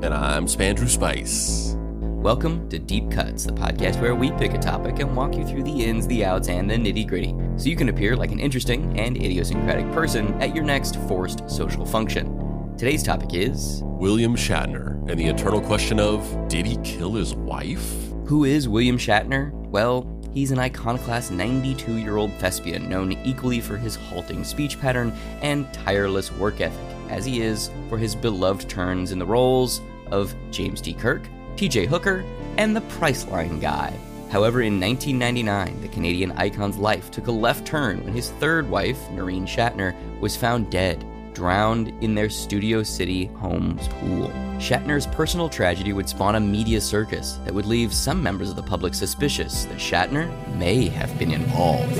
And I'm Spandrew Spice. Welcome to Deep Cuts, the podcast where we pick a topic and walk you through the ins, the outs, and the nitty gritty, so you can appear like an interesting and idiosyncratic person at your next forced social function. Today's topic is William Shatner and the eternal question of did he kill his wife? Who is William Shatner? Well, he's an iconoclast 92 year old thespian known equally for his halting speech pattern and tireless work ethic, as he is for his beloved turns in the roles of James T. Kirk, TJ Hooker, and the Priceline Guy. However, in 1999, the Canadian icon's life took a left turn when his third wife, Noreen Shatner, was found dead, drowned in their Studio City home's pool. Shatner's personal tragedy would spawn a media circus that would leave some members of the public suspicious that Shatner may have been involved.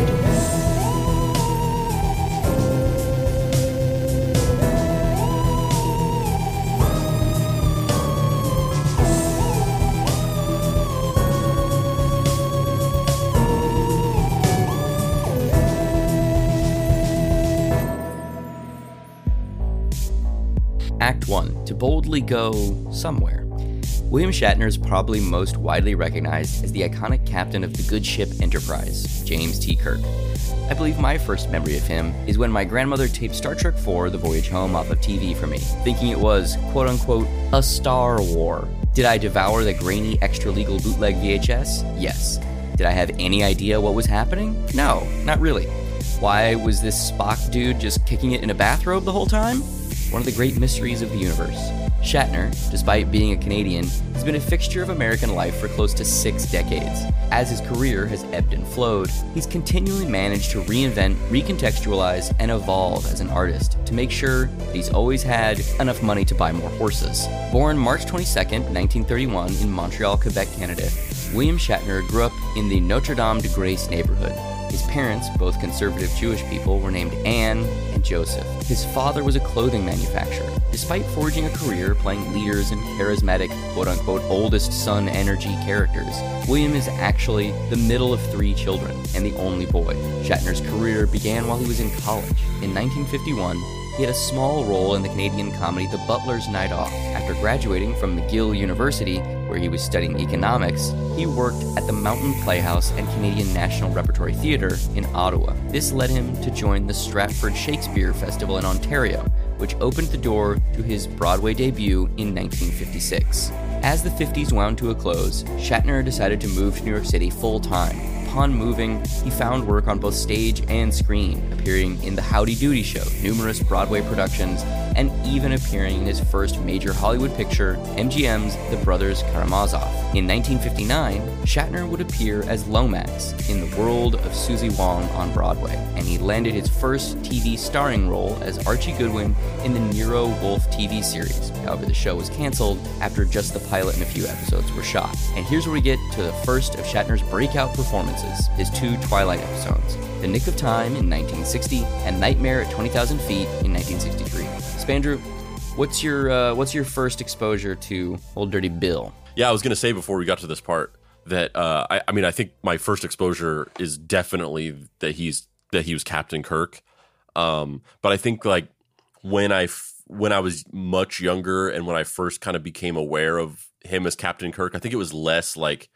Act 1 To boldly go somewhere. William Shatner is probably most widely recognized as the iconic captain of the good ship Enterprise, James T. Kirk. I believe my first memory of him is when my grandmother taped Star Trek IV The Voyage Home off of TV for me, thinking it was, quote unquote, a Star War. Did I devour the grainy extra legal bootleg VHS? Yes. Did I have any idea what was happening? No, not really. Why was this Spock dude just kicking it in a bathrobe the whole time? One of the great mysteries of the universe. Shatner, despite being a Canadian, has been a fixture of American life for close to six decades. As his career has ebbed and flowed, he's continually managed to reinvent, recontextualize, and evolve as an artist to make sure that he's always had enough money to buy more horses. Born March 22, 1931, in Montreal, Quebec, Canada, William Shatner grew up in the Notre Dame de Grace neighborhood. His parents, both conservative Jewish people, were named Anne and Joseph. His father was a clothing manufacturer. Despite forging a career playing leaders and charismatic, quote unquote, oldest son energy characters, William is actually the middle of three children and the only boy. Shatner's career began while he was in college. In 1951, he had a small role in the Canadian comedy The Butler's Night Off. After graduating from McGill University, where he was studying economics, he worked at the Mountain Playhouse and Canadian National Repertory Theatre in Ottawa. This led him to join the Stratford Shakespeare Festival in Ontario, which opened the door to his Broadway debut in 1956. As the 50s wound to a close, Shatner decided to move to New York City full time. Upon moving, he found work on both stage and screen, appearing in The Howdy Doody Show, numerous Broadway productions, and even appearing in his first major Hollywood picture, MGM's The Brothers Karamazov. In 1959, Shatner would appear as Lomax in The World of Susie Wong on Broadway, and he landed his first TV starring role as Archie Goodwin in the Nero Wolfe TV series. However, the show was canceled after just the pilot and a few episodes were shot. And here's where we get to the first of Shatner's breakout performances, his two Twilight episodes, The Nick of Time in 1960 and Nightmare at 20,000 Feet in 1963. Spandrew, what's your uh, what's your first exposure to Old Dirty Bill? Yeah, I was gonna say before we got to this part that uh, I, I mean I think my first exposure is definitely that he's that he was Captain Kirk, um, but I think like when I f- when I was much younger and when I first kind of became aware of him as Captain Kirk, I think it was less like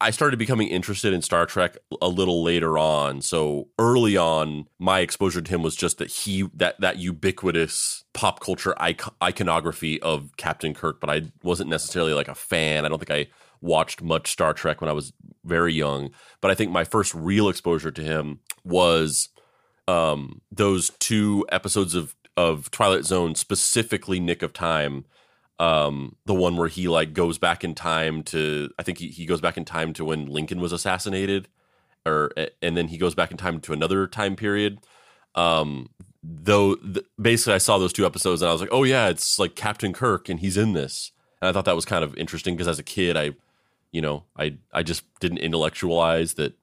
I, started becoming interested in Star Trek a little later on. So early on, my exposure to him was just that he that that ubiquitous pop culture icon, iconography of Captain Kirk. But I wasn't necessarily like a fan. I don't think I watched much Star Trek when I was very young. But I think my first real exposure to him was um, those two episodes of of Twilight Zone, specifically Nick of Time. Um, the one where he like goes back in time to I think he, he goes back in time to when Lincoln was assassinated, or and then he goes back in time to another time period. Um, though th- basically I saw those two episodes and I was like, oh yeah, it's like Captain Kirk and he's in this, and I thought that was kind of interesting because as a kid I, you know, I I just didn't intellectualize that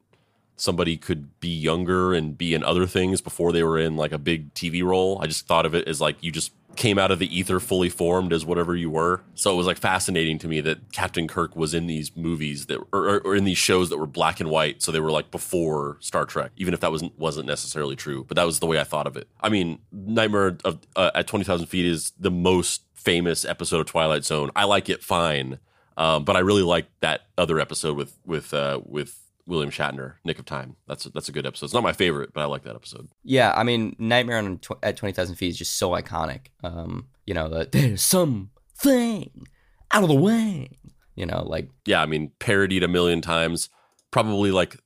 somebody could be younger and be in other things before they were in like a big TV role. I just thought of it as like you just came out of the ether fully formed as whatever you were. So it was like fascinating to me that Captain Kirk was in these movies that or, or in these shows that were black and white. So they were like before Star Trek, even if that wasn't wasn't necessarily true. But that was the way I thought of it. I mean, Nightmare of uh, at twenty thousand feet is the most famous episode of Twilight Zone. I like it fine. Um, but I really like that other episode with with uh, with William Shatner, Nick of Time. That's a, that's a good episode. It's not my favorite, but I like that episode. Yeah, I mean, Nightmare on tw- at twenty thousand feet is just so iconic. Um, you know, that there's something out of the way. You know, like yeah, I mean, parodied a million times. Probably like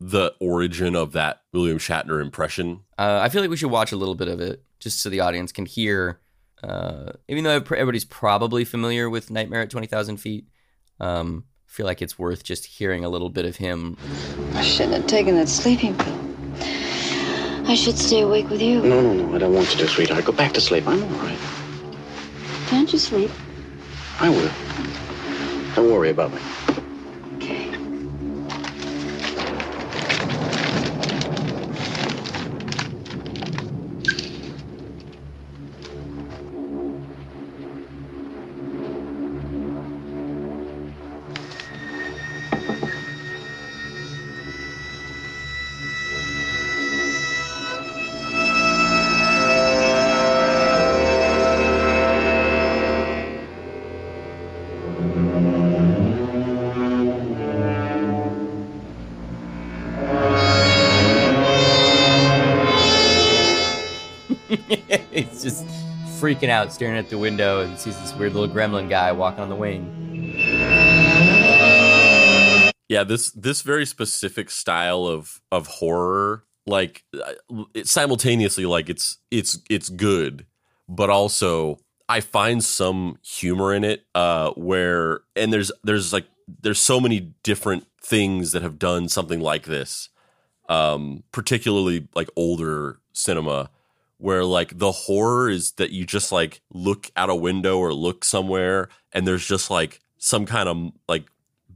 the origin of that William Shatner impression. Uh, I feel like we should watch a little bit of it just so the audience can hear. Uh, even though everybody's probably familiar with Nightmare at twenty thousand feet, um, feel like it's worth just hearing a little bit of him. I shouldn't have taken that sleeping pill. I should stay awake with you. No, no, no. I don't want you to, sweetheart. Go back to sleep. I'm all right. Can't you sleep? I will. Don't worry about me. Freaking out, staring at the window, and sees this weird little gremlin guy walking on the wing. Yeah, this this very specific style of of horror, like it simultaneously, like it's it's it's good, but also I find some humor in it, uh, where and there's there's like there's so many different things that have done something like this, um, particularly like older cinema where like the horror is that you just like look out a window or look somewhere and there's just like some kind of like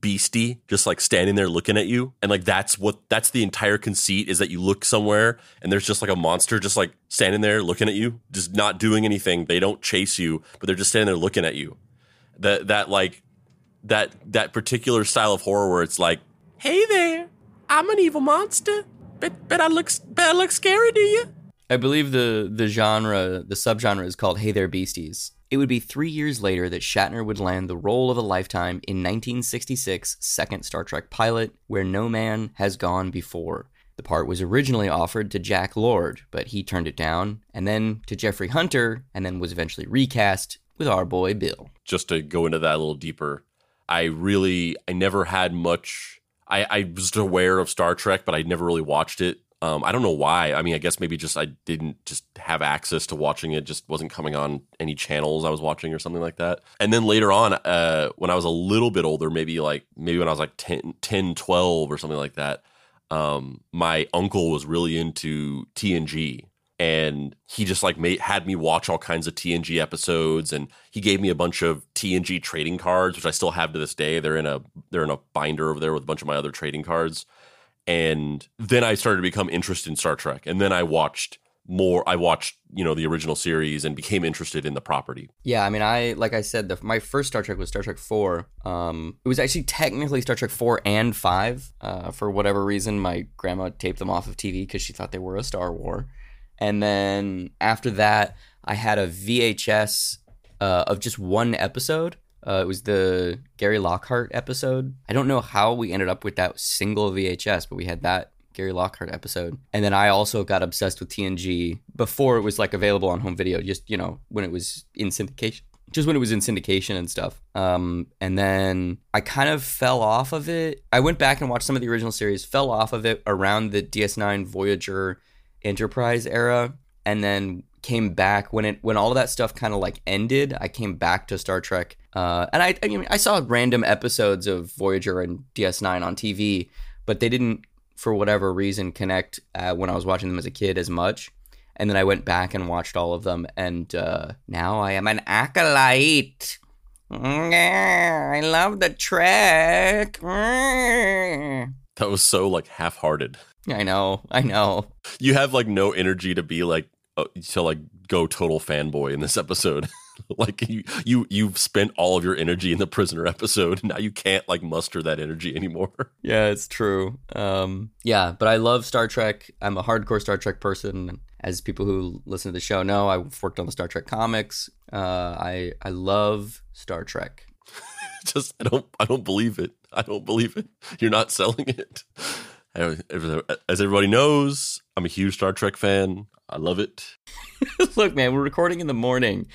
beastie just like standing there looking at you. And like that's what that's the entire conceit is that you look somewhere and there's just like a monster just like standing there looking at you just not doing anything. They don't chase you but they're just standing there looking at you. That that like that that particular style of horror where it's like hey there i'm an evil monster but but i look but i look scary to you I believe the the genre, the subgenre is called Hey There Beasties. It would be three years later that Shatner would land the role of a lifetime in 1966's second Star Trek pilot, Where No Man Has Gone Before. The part was originally offered to Jack Lord, but he turned it down, and then to Jeffrey Hunter, and then was eventually recast with our boy Bill. Just to go into that a little deeper, I really, I never had much. I, I was aware of Star Trek, but I never really watched it um, I don't know why. I mean, I guess maybe just I didn't just have access to watching it. Just wasn't coming on any channels I was watching or something like that. And then later on, uh, when I was a little bit older, maybe like maybe when I was like 10, 10 12 or something like that, um, my uncle was really into TNG. And he just like made had me watch all kinds of TNG episodes, and he gave me a bunch of TNG trading cards, which I still have to this day. They're in a they're in a binder over there with a bunch of my other trading cards and then I started to become interested in Star Trek, and then I watched more. I watched you know the original series and became interested in the property. Yeah, I mean, I like I said, the, my first Star Trek was Star Trek Four. Um, it was actually technically Star Trek Four and Five. Uh, for whatever reason, my grandma taped them off of TV because she thought they were a Star War. And then after that, I had a VHS uh, of just one episode Uh, it was the Gary Lockhart episode. I don't know how we ended up with that single VHS, but we had that Gary Lockhart episode. And then I also got obsessed with TNG before it was like available on home video, just, you know, when it was in syndication. Just when it was in syndication and stuff. Um, and then I kind of fell off of it. I went back and watched some of the original series, fell off of it around the DS9 Voyager Enterprise era, and then came back when it when all of that stuff kind of like ended. I came back to Star Trek, uh, and I I, mean, I saw random episodes of Voyager and DS9 on TV, but they didn't for whatever reason connect uh, when I was watching them as a kid as much. And then I went back and watched all of them, and uh, now I am an acolyte. I love the Trek. That was so like half-hearted. I know, I know. You have like no energy to be like uh, to like go total fanboy in this episode. like you you you've spent all of your energy in the prisoner episode. And now you can't like muster that energy anymore. Yeah, it's true. Um, yeah, but I love Star Trek. I'm a hardcore Star Trek person. As people who listen to the show know, I've worked on the Star Trek comics. Uh, I I love Star Trek. Just I don't I don't believe it. I don't believe it. You're not selling it. As everybody knows, I'm a huge Star Trek fan. I love it. Look, man, we're recording in the morning.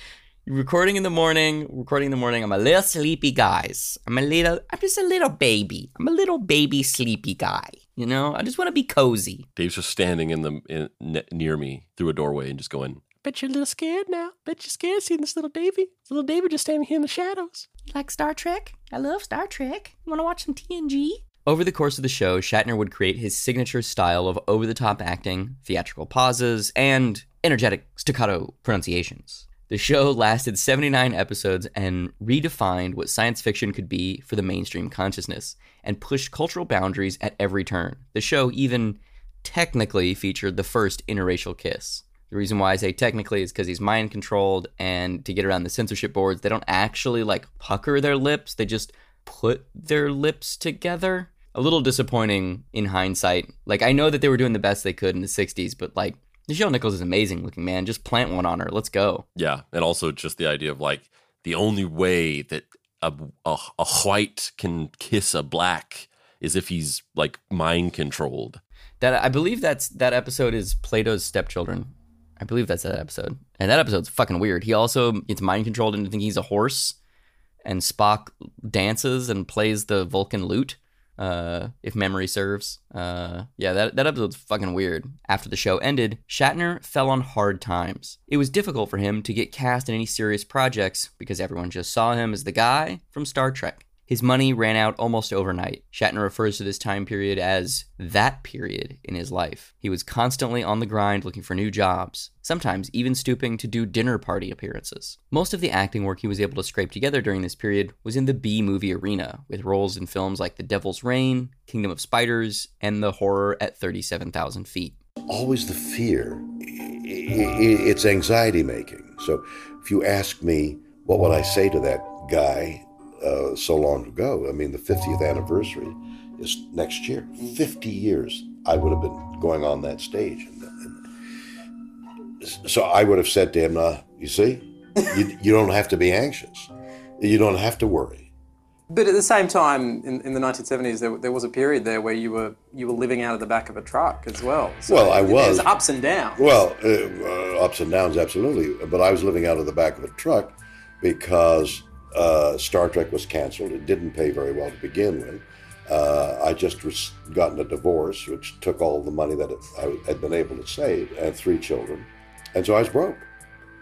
Recording in the morning. Recording in the morning. I'm a little sleepy, guys. I'm a little. I'm just a little baby. I'm a little baby sleepy guy. You know, I just want to be cozy. Dave's just standing in the in, near me through a doorway and just going. Bet you're a little scared now. Bet you're scared seeing this little Davy. This little Davy just standing here in the shadows. You like Star Trek? I love Star Trek. You want to watch some TNG? Over the course of the show, Shatner would create his signature style of over the top acting, theatrical pauses, and energetic staccato pronunciations. The show lasted 79 episodes and redefined what science fiction could be for the mainstream consciousness and pushed cultural boundaries at every turn. The show even technically featured the first interracial kiss. The reason why I say technically is because he's mind controlled, and to get around the censorship boards, they don't actually like pucker their lips, they just put their lips together a little disappointing in hindsight. Like I know that they were doing the best they could in the '60s, but like Nichelle Nichols is amazing looking, man. Just plant one on her. Let's go. Yeah, and also just the idea of like the only way that a, a, a white can kiss a black is if he's like mind controlled. That I believe that's that episode is Plato's stepchildren. I believe that's that episode, and that episode's fucking weird. He also gets mind controlled into thinking he's a horse, and Spock dances and plays the Vulcan lute uh, if memory serves. Uh, yeah, that, that episode's fucking weird. After the show ended, Shatner fell on hard times. It was difficult for him to get cast in any serious projects because everyone just saw him as the guy from Star Trek. His money ran out almost overnight. Shatner refers to this time period as that period in his life. He was constantly on the grind looking for new jobs, sometimes even stooping to do dinner party appearances. Most of the acting work he was able to scrape together during this period was in the B movie arena, with roles in films like The Devil's Rain, Kingdom of Spiders, and the horror at 37,000 feet. Always the fear. It's anxiety making. So if you ask me, what would I say to that guy uh, so long ago. I mean, the 50th anniversary is next year. 50 years I would have been going on that stage. And, and so I would have said to him, uh, You see, you, you don't have to be anxious, you don't have to worry. But at the same time, in, in the 1970s, there, there, was a period there where you were you were living out of the back of a truck as well. So well, I was. Ups and downs. Well, uh, uh, ups and downs, absolutely. But I was living out of the back of a truck because uh, Star Trek was canceled. It didn't pay very well to begin with. Uh, I just was gotten a divorce, which took all the money that I had been able to save, and three children, and so I was broke.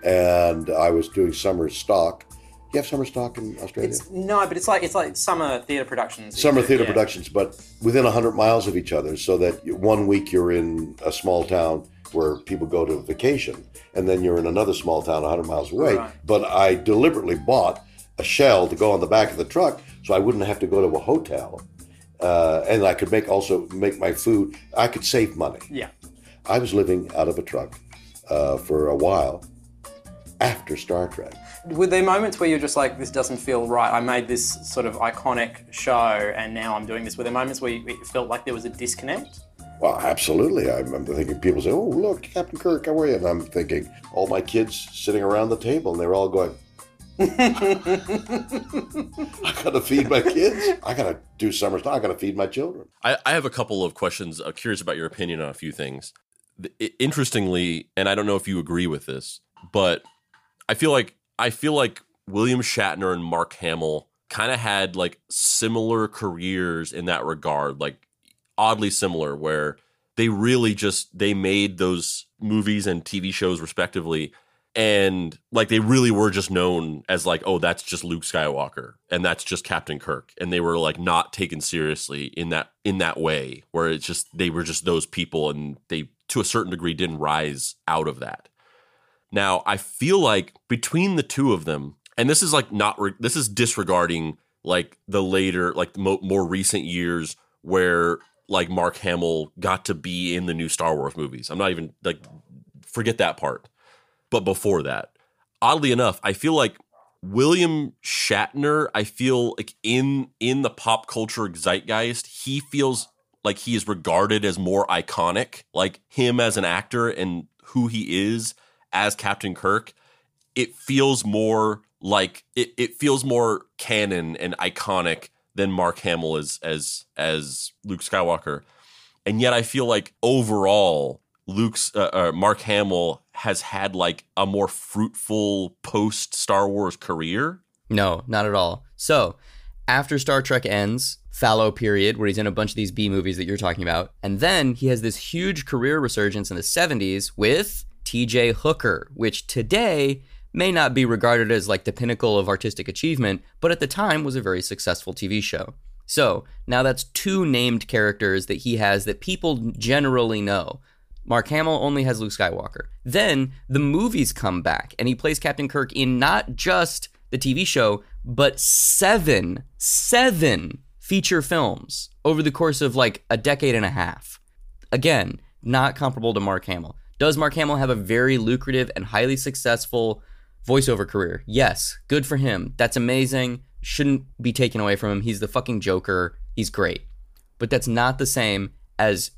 And I was doing summer stock. You have summer stock in Australia? It's, no, but it's like it's like summer theatre productions. Summer theatre yeah. productions, but within hundred miles of each other, so that one week you're in a small town where people go to vacation, and then you're in another small town 100 miles away. Right. But I deliberately bought a shell to go on the back of the truck so I wouldn't have to go to a hotel. Uh, and I could make also make my food. I could save money. Yeah. I was living out of a truck uh, for a while after Star Trek. Were there moments where you're just like, this doesn't feel right? I made this sort of iconic show and now I'm doing this. Were there moments where you felt like there was a disconnect? Well, absolutely. I remember thinking people say, "Oh, look, Captain Kirk, how are you?" And I'm thinking, all my kids sitting around the table, and they're all going, I gotta feed my kids. I gotta do summer stuff. I gotta feed my children. I, I have a couple of questions. I'm curious about your opinion on a few things. Interestingly, and I don't know if you agree with this, but I feel like I feel like William Shatner and Mark Hamill kind of had like similar careers in that regard, like oddly similar, where they really just they made those movies and TV shows respectively and like they really were just known as like oh that's just Luke Skywalker and that's just Captain Kirk and they were like not taken seriously in that in that way where it's just they were just those people and they to a certain degree didn't rise out of that. Now, I feel like between the two of them and this is like not re- this is disregarding like the later like mo- more recent years where like Mark Hamill got to be in the new Star Wars movies. I'm not even like forget that part but before that. Oddly enough, I feel like William Shatner, I feel like in in the pop culture zeitgeist, he feels like he is regarded as more iconic, like him as an actor and who he is as Captain Kirk. It feels more like it, it feels more canon and iconic than Mark Hamill as as as Luke Skywalker. And yet I feel like overall Luke's uh, uh, Mark Hamill has had like a more fruitful post Star Wars career. No, not at all. So, after Star Trek ends, fallow period where he's in a bunch of these B movies that you're talking about, and then he has this huge career resurgence in the 70s with TJ Hooker, which today may not be regarded as like the pinnacle of artistic achievement, but at the time was a very successful TV show. So, now that's two named characters that he has that people generally know. Mark Hamill only has Luke Skywalker. Then the movies come back, and he plays Captain Kirk in not just the TV show, but seven, seven feature films over the course of like a decade and a half. Again, not comparable to Mark Hamill. Does Mark Hamill have a very lucrative and highly successful voiceover career? Yes, good for him. That's amazing. Shouldn't be taken away from him. He's the fucking Joker. He's great. But that's not the same as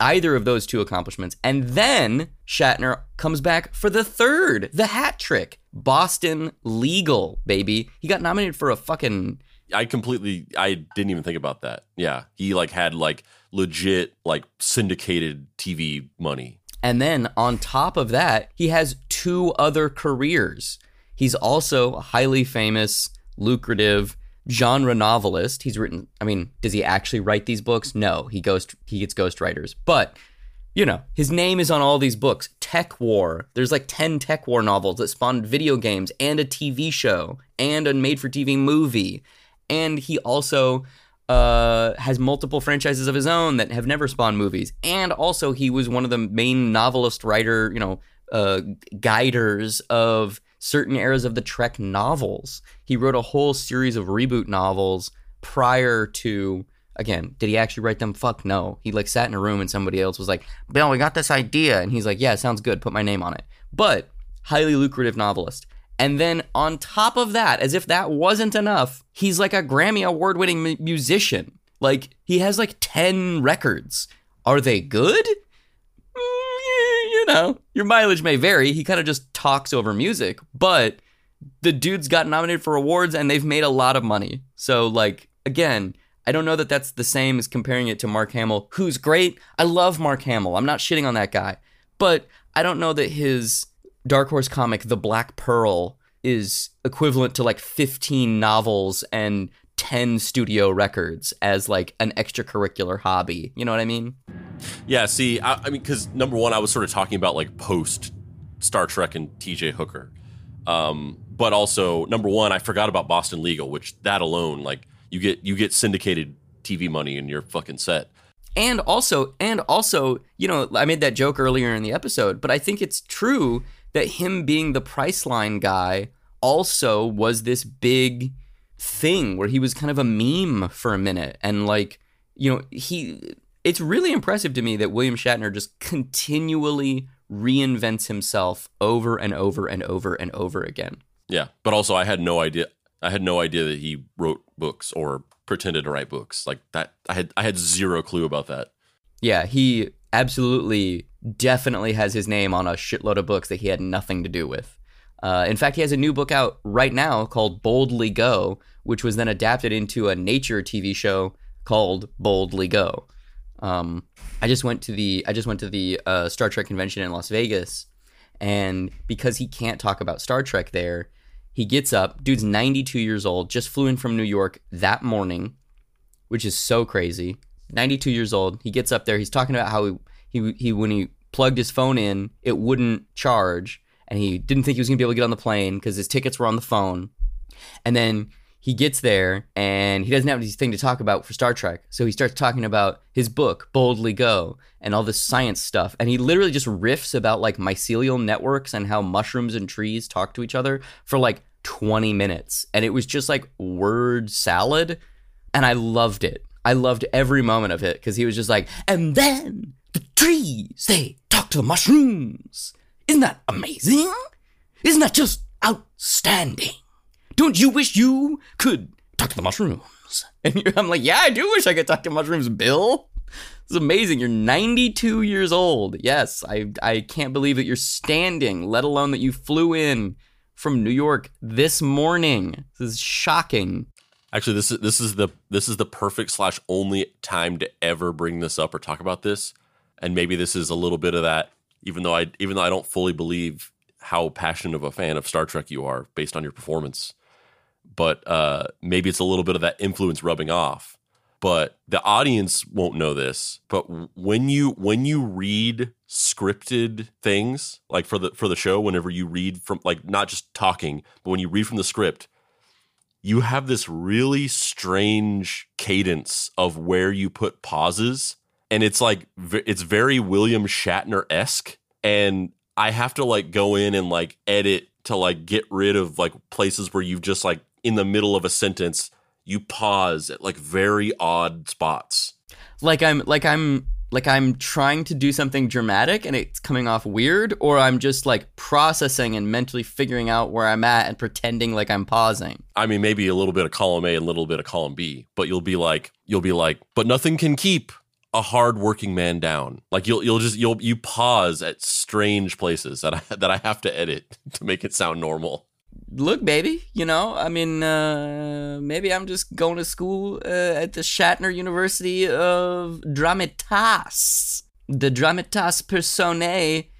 either of those two accomplishments. And then Shatner comes back for the third, the hat trick. Boston Legal, baby. He got nominated for a fucking I completely I didn't even think about that. Yeah. He like had like legit like syndicated TV money. And then on top of that, he has two other careers. He's also highly famous, lucrative genre novelist. He's written. I mean, does he actually write these books? No, he ghost he gets ghostwriters. But you know, his name is on all these books. TekWar. There's like ten TekWar novels that spawned video games and a TV show and a made-for-TV movie. And he also uh, has multiple franchises of his own that have never spawned movies. And also, he was one of the main novelist writer, you know, uh, guiders of certain eras of the Trek novels. He wrote a whole series of reboot novels prior to again, did he actually write them? Fuck no. He like sat in a room and somebody else was like, Bill, we got this idea. And he's like, yeah, sounds good. Put my name on it. But highly lucrative novelist. And then on top of that, as if that wasn't enough, he's like a Grammy award winning musician. Like he has like 10 records. Are they good? Know, your mileage may vary. He kind of just talks over music, but the dude's got nominated for awards and they've made a lot of money. So, like, again, I don't know that that's the same as comparing it to Mark Hamill, who's great. I love Mark Hamill. I'm not shitting on that guy. But I don't know that his Dark Horse comic, The Black Pearl, is equivalent to like 15 novels and 10 studio records as like an extracurricular hobby. You know what I mean? Yeah, see, I, I mean, because number one, I was sort of talking about like post Star Trek and TJ Hooker. Um, but also, number one, I forgot about Boston Legal, which that alone, like, you get you get syndicated TV money and you're fucking set. And also, and also, you know, I made that joke earlier in the episode, but I think it's true that him being the Priceline guy also was this big thing where he was kind of a meme for a minute and like, you know, he it's really impressive to me that William Shatner just continually reinvents himself over and over and over and over again. Yeah, but also I had no idea. I had no idea that he wrote books or pretended to write books like that. I had I had zero clue about that. Yeah, he absolutely, definitely has his name on a shitload of books that he had nothing to do with. Uh, in fact, he has a new book out right now called Boldly Go, which was then adapted into a nature TV show called Boldly Go. Um, I just went to the I just went to the uh, Star Trek convention in Las Vegas, and because he can't talk about Star Trek there, he gets up. Dude's 92 years old, just flew in from New York that morning, which is so crazy. 92 years old. He gets up there. He's talking about how he he, he when he plugged his phone in, it wouldn't charge, and he didn't think he was gonna be able to get on the plane because his tickets were on the phone. And then he gets there and he doesn't have anything to talk about for Star Trek. So he starts talking about his book, Boldly Go, and all this science stuff. And he literally just riffs about like mycelial networks and how mushrooms and trees talk to each other for like 20 minutes. And it was just like word salad. And I loved it. I loved every moment of it because he was just like, and then the trees, they talk to the mushrooms. Isn't that amazing? Isn't that just outstanding? Don't you wish you could talk to the mushrooms? And I'm like, yeah, I do wish I could talk to mushrooms, Bill. This is amazing. You're 92 years old. Yes, I I can't believe that you're standing, let alone that you flew in from New York this morning. This is shocking. Actually, this is this is the this is the perfect slash only time to ever bring this up or talk about this. And maybe this is a little bit of that, even though I even though I don't fully believe how passionate of a fan of Star Trek you are based on your performance but uh, maybe it's a little bit of that influence rubbing off. But the audience won't know this. But when you when you read scripted things, like for the for the show, whenever you read from like not just talking, but when you read from the script, you have this really strange cadence of where you put pauses, and it's like it's very William Shatner esque, and I have to like go in and like edit to like get rid of like places where you've just like in the middle of a sentence you pause at like very odd spots. Like i'm like i'm like i'm trying to do something dramatic and it's coming off weird or i'm just like processing and mentally figuring out where i'm at and pretending like i'm pausing. I mean maybe a little bit of column a and a little bit of column b but you'll be like you'll be like but nothing can keep a hard working man down like you'll you'll just you'll you pause at strange places that i that i have to edit to make it sound normal look, baby, you know, I mean, uh, maybe I'm just going to school uh, at the Shatner University of Dramatas, the Dramatis Personae.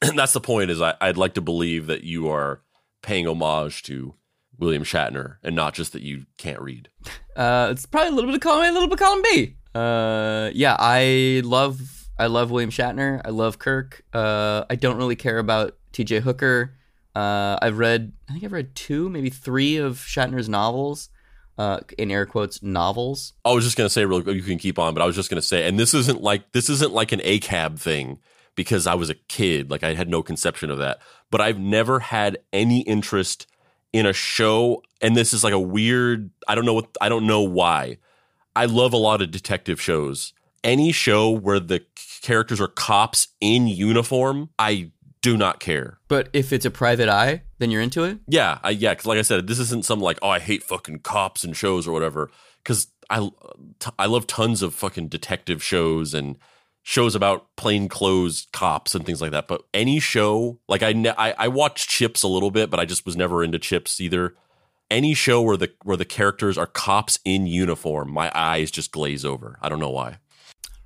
And that's the point. Is I, I'd like to believe that you are paying homage to William Shatner and not just that you can't read. Uh, it's probably a little bit of column A, a little bit of column B. Uh, yeah, I love I love William Shatner. I love Kirk. Uh, I don't really care about T.J. Hooker. Uh, I've read, I think I've read two, maybe three of Shatner's novels. Uh, in air quotes, novels. I was just gonna say, real, you can keep on, but I was just gonna say, and this isn't like this isn't like an ACAB thing because I was a kid, like I had no conception of that. But I've never had any interest in a show, and this is like a weird. I don't know what I don't know why. I love a lot of detective shows. Any show where the characters are cops in uniform, I do not care. But if it's a private eye, then you're into it. Yeah, I, yeah. Because like I said, this isn't some like oh I hate fucking cops and shows or whatever. Because I I love tons of fucking detective shows and shows about plainclothes cops and things like that. But any show like I I, I watched Chips a little bit, but I just was never into Chips either. Any show where the where the characters are cops in uniform, my eyes just glaze over. I don't know why.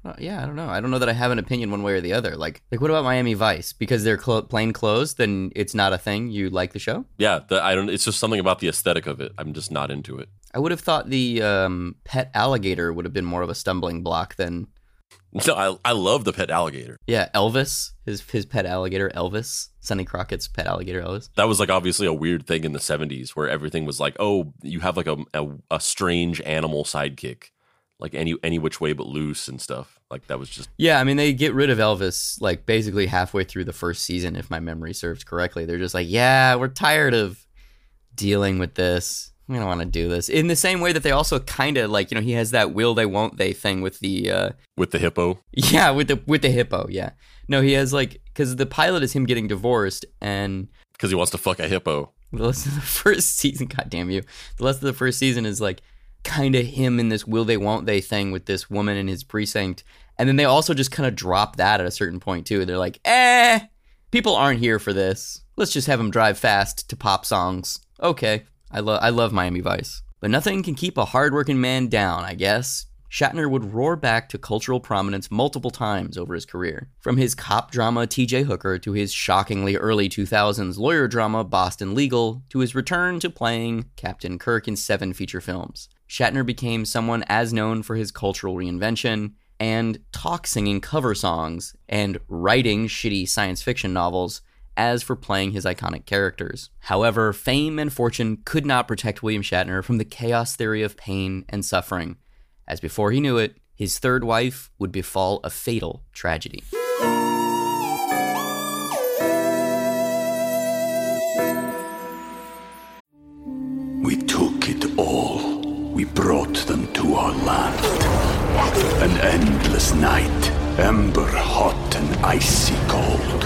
Uh, yeah, I don't know. I don't know that I have an opinion one way or the other. Like, like what about Miami Vice? Because they're plain clothes, then it's not a thing. You like the show? Yeah, the, I don't. It's just something about the aesthetic of it. I'm just not into it. I would have thought the um, pet alligator would have been more of a stumbling block than. No, I I love the pet alligator. Yeah, Elvis, his his pet alligator, Elvis, Sonny Crockett's pet alligator, Elvis. That was like obviously a weird thing in the '70s where everything was like, oh, you have like a, a, a strange animal sidekick like any any which way but loose and stuff. Like that was just Yeah, I mean they get rid of Elvis like basically halfway through the first season if my memory serves correctly. They're just like, "Yeah, we're tired of dealing with this. We don't want to do this." In the same way that they also kind of like, you know, he has that will they won't they thing with the uh with the hippo. Yeah, with the with the hippo, yeah. No, he has like cuz the pilot is him getting divorced and cuz he wants to fuck a hippo. The rest of the first season, god damn you. The rest of the first season is like kind of him in this will they won't they thing with this woman in his precinct. And then they also just kind of drop that at a certain point too. They're like, eh, people aren't here for this. Let's just have him drive fast to pop songs. Okay, I love I love Miami Vice. But nothing can keep a hardworking man down, I guess. Shatner would roar back to cultural prominence multiple times over his career. From his cop drama TJ Hooker to his shockingly early 2000s lawyer drama Boston Legal to his return to playing Captain Kirk in seven feature films. Shatner became someone as known for his cultural reinvention and talk singing cover songs and writing shitty science fiction novels as for playing his iconic characters. However, fame and fortune could not protect William Shatner from the chaos theory of pain and suffering, as before he knew it, his third wife would befall a fatal tragedy. We took it all. We brought them to our land. An endless night, ember hot and icy cold.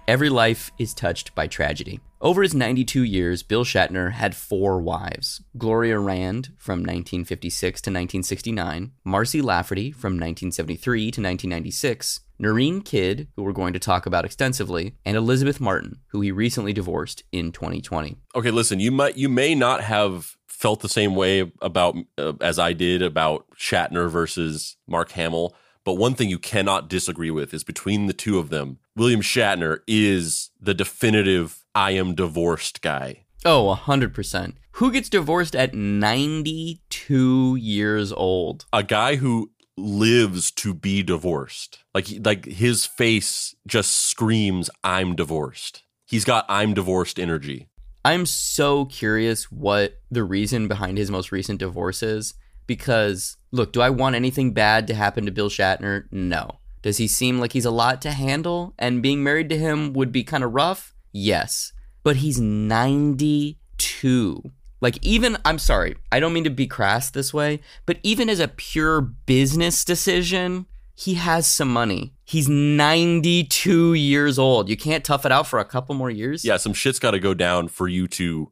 Every life is touched by tragedy. Over his 92 years, Bill Shatner had four wives Gloria Rand from 1956 to 1969, Marcy Lafferty from 1973 to 1996, Noreen Kidd, who we're going to talk about extensively, and Elizabeth Martin, who he recently divorced in 2020. Okay, listen, you might you may not have felt the same way about uh, as I did about Shatner versus Mark Hamill, but one thing you cannot disagree with is between the two of them, William Shatner is the definitive I am divorced guy. Oh, 100%. Who gets divorced at 92 years old? A guy who lives to be divorced. Like like his face just screams I'm divorced. He's got I'm divorced energy. I'm so curious what the reason behind his most recent divorce is because look, do I want anything bad to happen to Bill Shatner? No. Does he seem like he's a lot to handle and being married to him would be kind of rough? Yes. But he's 92. Like even I'm sorry, I don't mean to be crass this way, but even as a pure business decision, he has some money. He's 92 years old. You can't tough it out for a couple more years? Yeah, some shit's got to go down for you to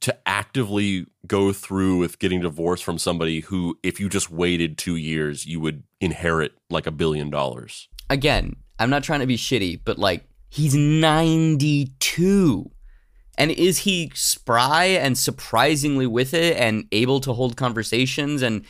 to actively go through with getting divorced from somebody who if you just waited 2 years, you would inherit like a billion dollars. Again, I'm not trying to be shitty, but like he's 92. And is he spry and surprisingly with it and able to hold conversations and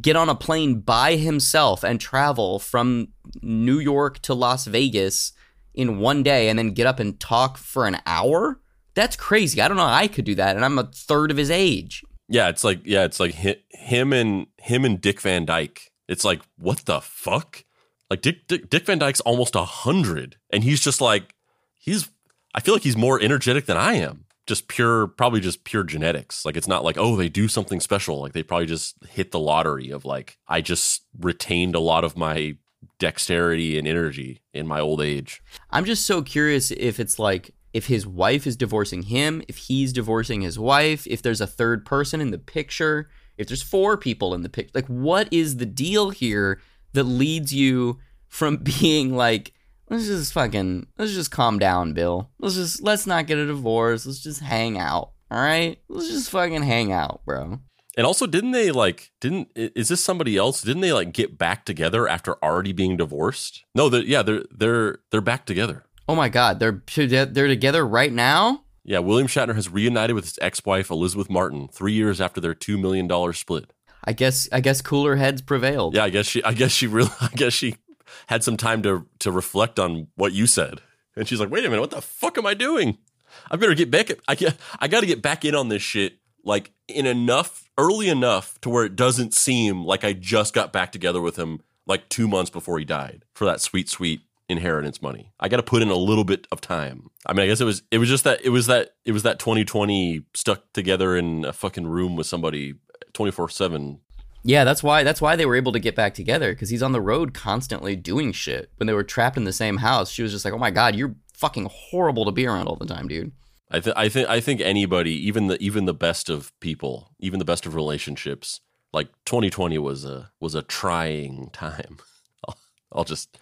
get on a plane by himself and travel from New York to Las Vegas in one day and then get up and talk for an hour? That's crazy. I don't know how I could do that and I'm a third of his age. Yeah, it's like yeah, it's like him and him and Dick Van Dyke. It's like what the fuck? Like Dick Dick, Dick Van Dyke's almost a hundred, and he's just like he's. I feel like he's more energetic than I am. Just pure, probably just pure genetics. Like it's not like oh they do something special. Like they probably just hit the lottery of like I just retained a lot of my dexterity and energy in my old age. I'm just so curious if it's like if his wife is divorcing him, if he's divorcing his wife, if there's a third person in the picture, if there's four people in the picture. Like, what is the deal here that leads you from being like, let's just fucking, let's just calm down, Bill. Let's just, let's not get a divorce. Let's just hang out. All right? Let's just fucking hang out, bro. And also, didn't they like? Didn't is this somebody else? Didn't they like get back together after already being divorced? No, they're, yeah, they're they're they're back together. Oh my god, they're they're together right now. Yeah, William Shatner has reunited with his ex-wife Elizabeth Martin three years after their two million dollar split. I guess I guess cooler heads prevailed. Yeah, I guess she I guess she really I guess she had some time to to reflect on what you said, and she's like, wait a minute, what the fuck am I doing? I better get back. I get I got to get back in on this shit like in enough early enough to where it doesn't seem like I just got back together with him like two months before he died for that sweet sweet inheritance money. I got to put in a little bit of time. I mean, I guess it was it was just that it was that it was that 2020 stuck together in a fucking room with somebody 24/7. Yeah, that's why that's why they were able to get back together cuz he's on the road constantly doing shit. When they were trapped in the same house, she was just like, "Oh my god, you're fucking horrible to be around all the time, dude." I think I think I think anybody, even the even the best of people, even the best of relationships, like 2020 was a was a trying time. I'll, I'll just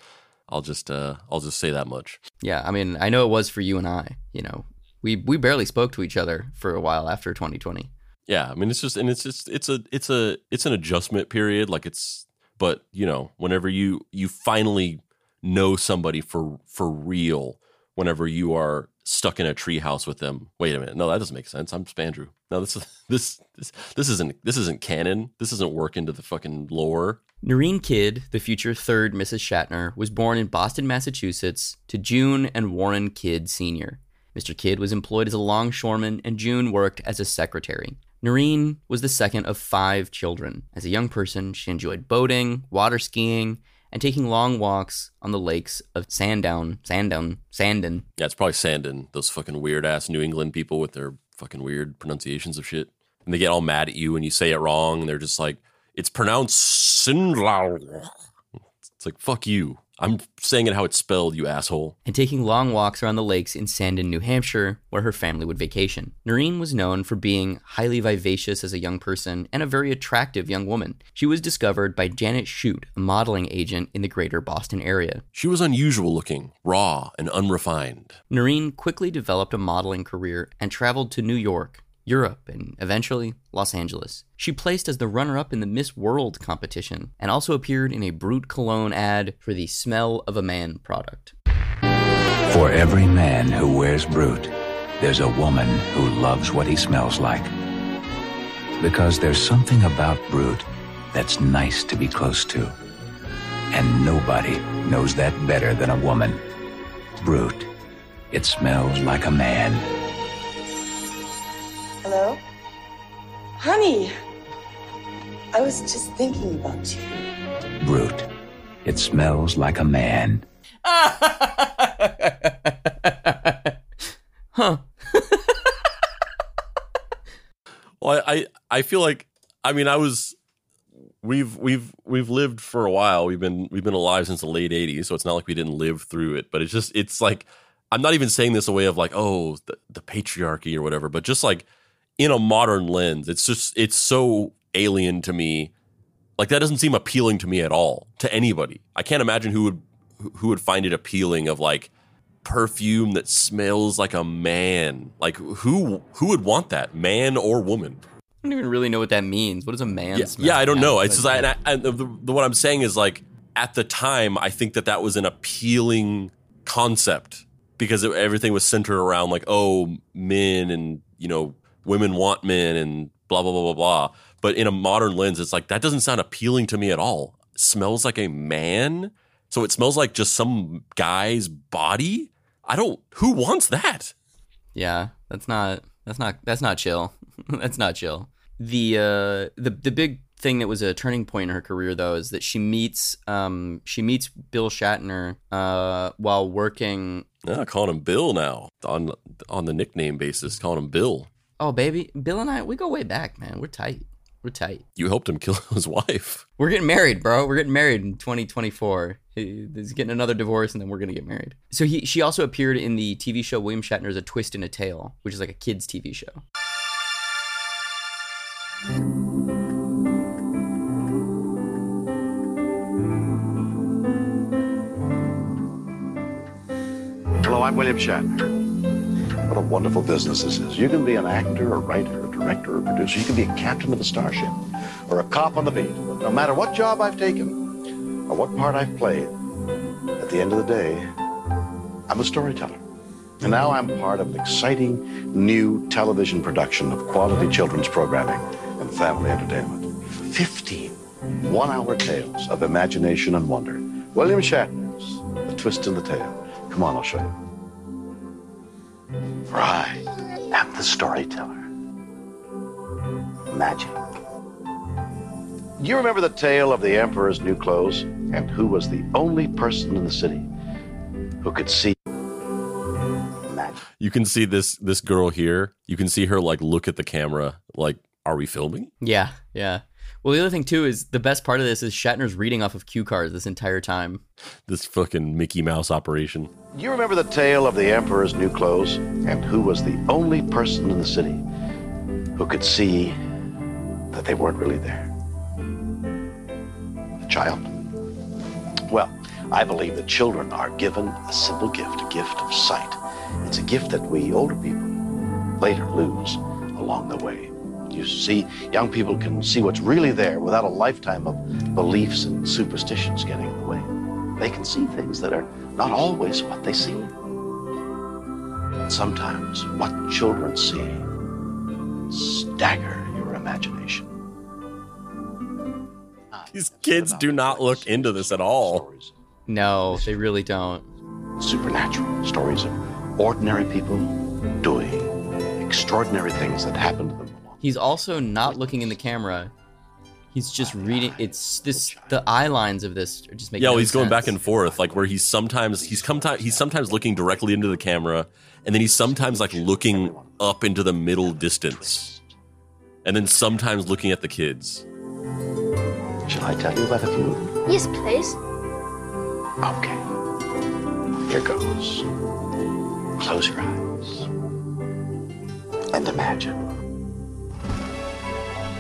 I'll just uh I'll just say that much. Yeah, I mean, I know it was for you and I. You know, we we barely spoke to each other for a while after 2020. Yeah, I mean it's just and it's just it's a it's a it's an adjustment period. Like it's but you know whenever you you finally know somebody for for real, whenever you are stuck in a treehouse with them. Wait a minute, no, that doesn't make sense. I'm Spandrew. No, this is this this this isn't this isn't canon. This isn't work into the fucking lore. Nerine Kidd, the future third Mrs. Shatner, was born in Boston, Massachusetts, to June and Warren Kidd Sr. Mr. Kidd was employed as a longshoreman, and June worked as a secretary. Noreen was the second of five children. As a young person, she enjoyed boating, water skiing, and taking long walks on the lakes of Sandown, Sandown, Sandon. Yeah, it's probably Sandon. Those fucking weird ass New England people with their fucking weird pronunciations of shit, and they get all mad at you when you say it wrong, and they're just like, "It's pronounced Sinlau." It's like fuck you. I'm saying it how it's spelled, you asshole. And taking long walks around the lakes in Sandon, New Hampshire, where her family would vacation. Noreen was known for being highly vivacious as a young person and a very attractive young woman. She was discovered by Janet Shute, a modeling agent in the greater Boston area. She was unusual looking, raw, and unrefined. Noreen quickly developed a modeling career and traveled to New York, Europe, and eventually Los Angeles. She placed as the runner up in the Miss World competition and also appeared in a Brut Cologne ad for the Smell of a Man product. For every man who wears Brut, there's a woman who loves what he smells like. Because there's something about Brut that's nice to be close to. And nobody knows that better than a woman. Brut. It smells like a man. Hello? Honey! I was just thinking about you. Brut. It smells like a man. huh. Well, I, I I feel like I mean I was we've we've we've lived for a while. We've been we've been alive since the late '80s, so it's not like we didn't live through it. But it's just it's like I'm not even saying this a way of like oh the, the patriarchy or whatever, but just like in a modern lens, it's just it's so alien to me. Like that doesn't seem appealing to me at all to anybody. I can't imagine who would who would find it appealing of like perfume that smells like a man. Like who who would want that, man or woman? I don't even really know what that means. What does a man yeah, smell? Yeah, I don't know. It's just I, and I, and the, the, what I'm saying is like at the time, I think that that was an appealing concept because it, everything was centered around like oh men and you know women want men and blah blah blah blah blah. But in a modern lens, it's like that doesn't sound appealing to me at all. It smells like a man, so it smells like just some guy's body. I don't. Who wants that? Yeah, that's not. That's not. That's not chill. that's not chill. The uh, the the big thing that was a turning point in her career though is that she meets um she meets Bill Shatner uh while working. Yeah, calling him Bill now on on the nickname basis, calling him Bill. Oh baby, Bill and I we go way back, man. We're tight. We're tight. You helped him kill his wife. We're getting married, bro. We're getting married in 2024. He's getting another divorce, and then we're gonna get married. So he, she also appeared in the TV show William Shatner's A Twist in a Tale, which is like a kids TV show. Hello, I'm William Shatner. What a wonderful business this is. You can be an actor, a writer, a director, a producer. You can be a captain of a starship or a cop on the beat. No matter what job I've taken or what part I've played, at the end of the day, I'm a storyteller. And now I'm part of an exciting new television production of quality children's programming and family entertainment. 15 one hour tales of imagination and wonder. William Shatner's A Twist in the Tale. Come on, I'll show you. For I am the storyteller. Magic. Do you remember the tale of the Emperor's new clothes and who was the only person in the city who could see magic? You can see this this girl here. You can see her like look at the camera like are we filming? Yeah, yeah. Well, the other thing too is the best part of this is Shatner's reading off of cue cards this entire time. This fucking Mickey Mouse operation. Do you remember the tale of the Emperor's new clothes and who was the only person in the city who could see that they weren't really there? The child. Well, I believe that children are given a simple gift, a gift of sight. It's a gift that we older people later lose along the way. You see, young people can see what's really there without a lifetime of beliefs and superstitions getting in the way. They can see things that are not always what they see. And sometimes what children see stagger your imagination. These kids do not look into this at all. No, they really don't. Supernatural stories of ordinary people doing extraordinary things that happen to them. He's also not looking in the camera. He's just reading. It's this. The eye lines of this are just making. Yeah, no well, he's going back and forth, like where he's sometimes he's come he's sometimes looking directly into the camera, and then he's sometimes like looking up into the middle distance, and then sometimes looking at the kids. Shall I tell you about a few? Yes, please. Okay. Here goes. Close your eyes. And imagine.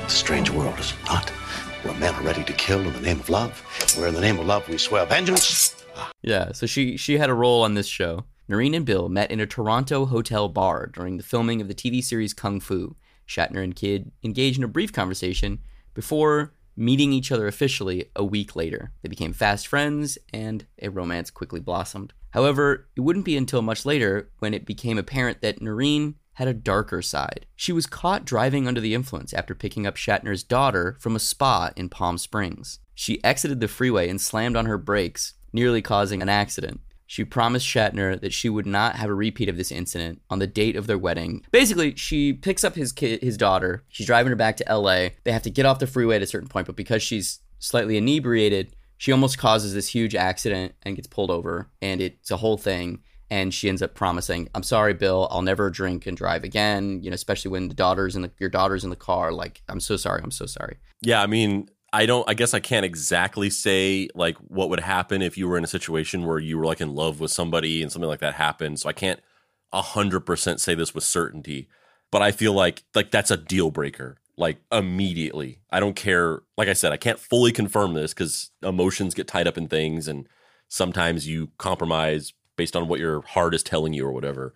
The strange world is not where men are ready to kill in the name of love. Where in the name of love we swear vengeance. Yeah, so she she had a role on this show. Noreen and Bill met in a Toronto hotel bar during the filming of the TV series Kung Fu. Shatner and Kidd engaged in a brief conversation before meeting each other officially a week later. They became fast friends and a romance quickly blossomed. However, it wouldn't be until much later when it became apparent that Noreen had a darker side. She was caught driving under the influence after picking up Shatner's daughter from a spa in Palm Springs. She exited the freeway and slammed on her brakes, nearly causing an accident. She promised Shatner that she would not have a repeat of this incident on the date of their wedding. Basically, she picks up his kid, his daughter. She's driving her back to LA. They have to get off the freeway at a certain point, but because she's slightly inebriated, she almost causes this huge accident and gets pulled over, and it's a whole thing. And she ends up promising, "I'm sorry, Bill. I'll never drink and drive again." You know, especially when the daughter's in the your daughter's in the car. Like, I'm so sorry. I'm so sorry. Yeah, I mean, I don't. I guess I can't exactly say like what would happen if you were in a situation where you were like in love with somebody and something like that happened. So I can't a hundred percent say this with certainty. But I feel like like that's a deal breaker. Like immediately. I don't care. Like I said, I can't fully confirm this because emotions get tied up in things, and sometimes you compromise based on what your heart is telling you or whatever.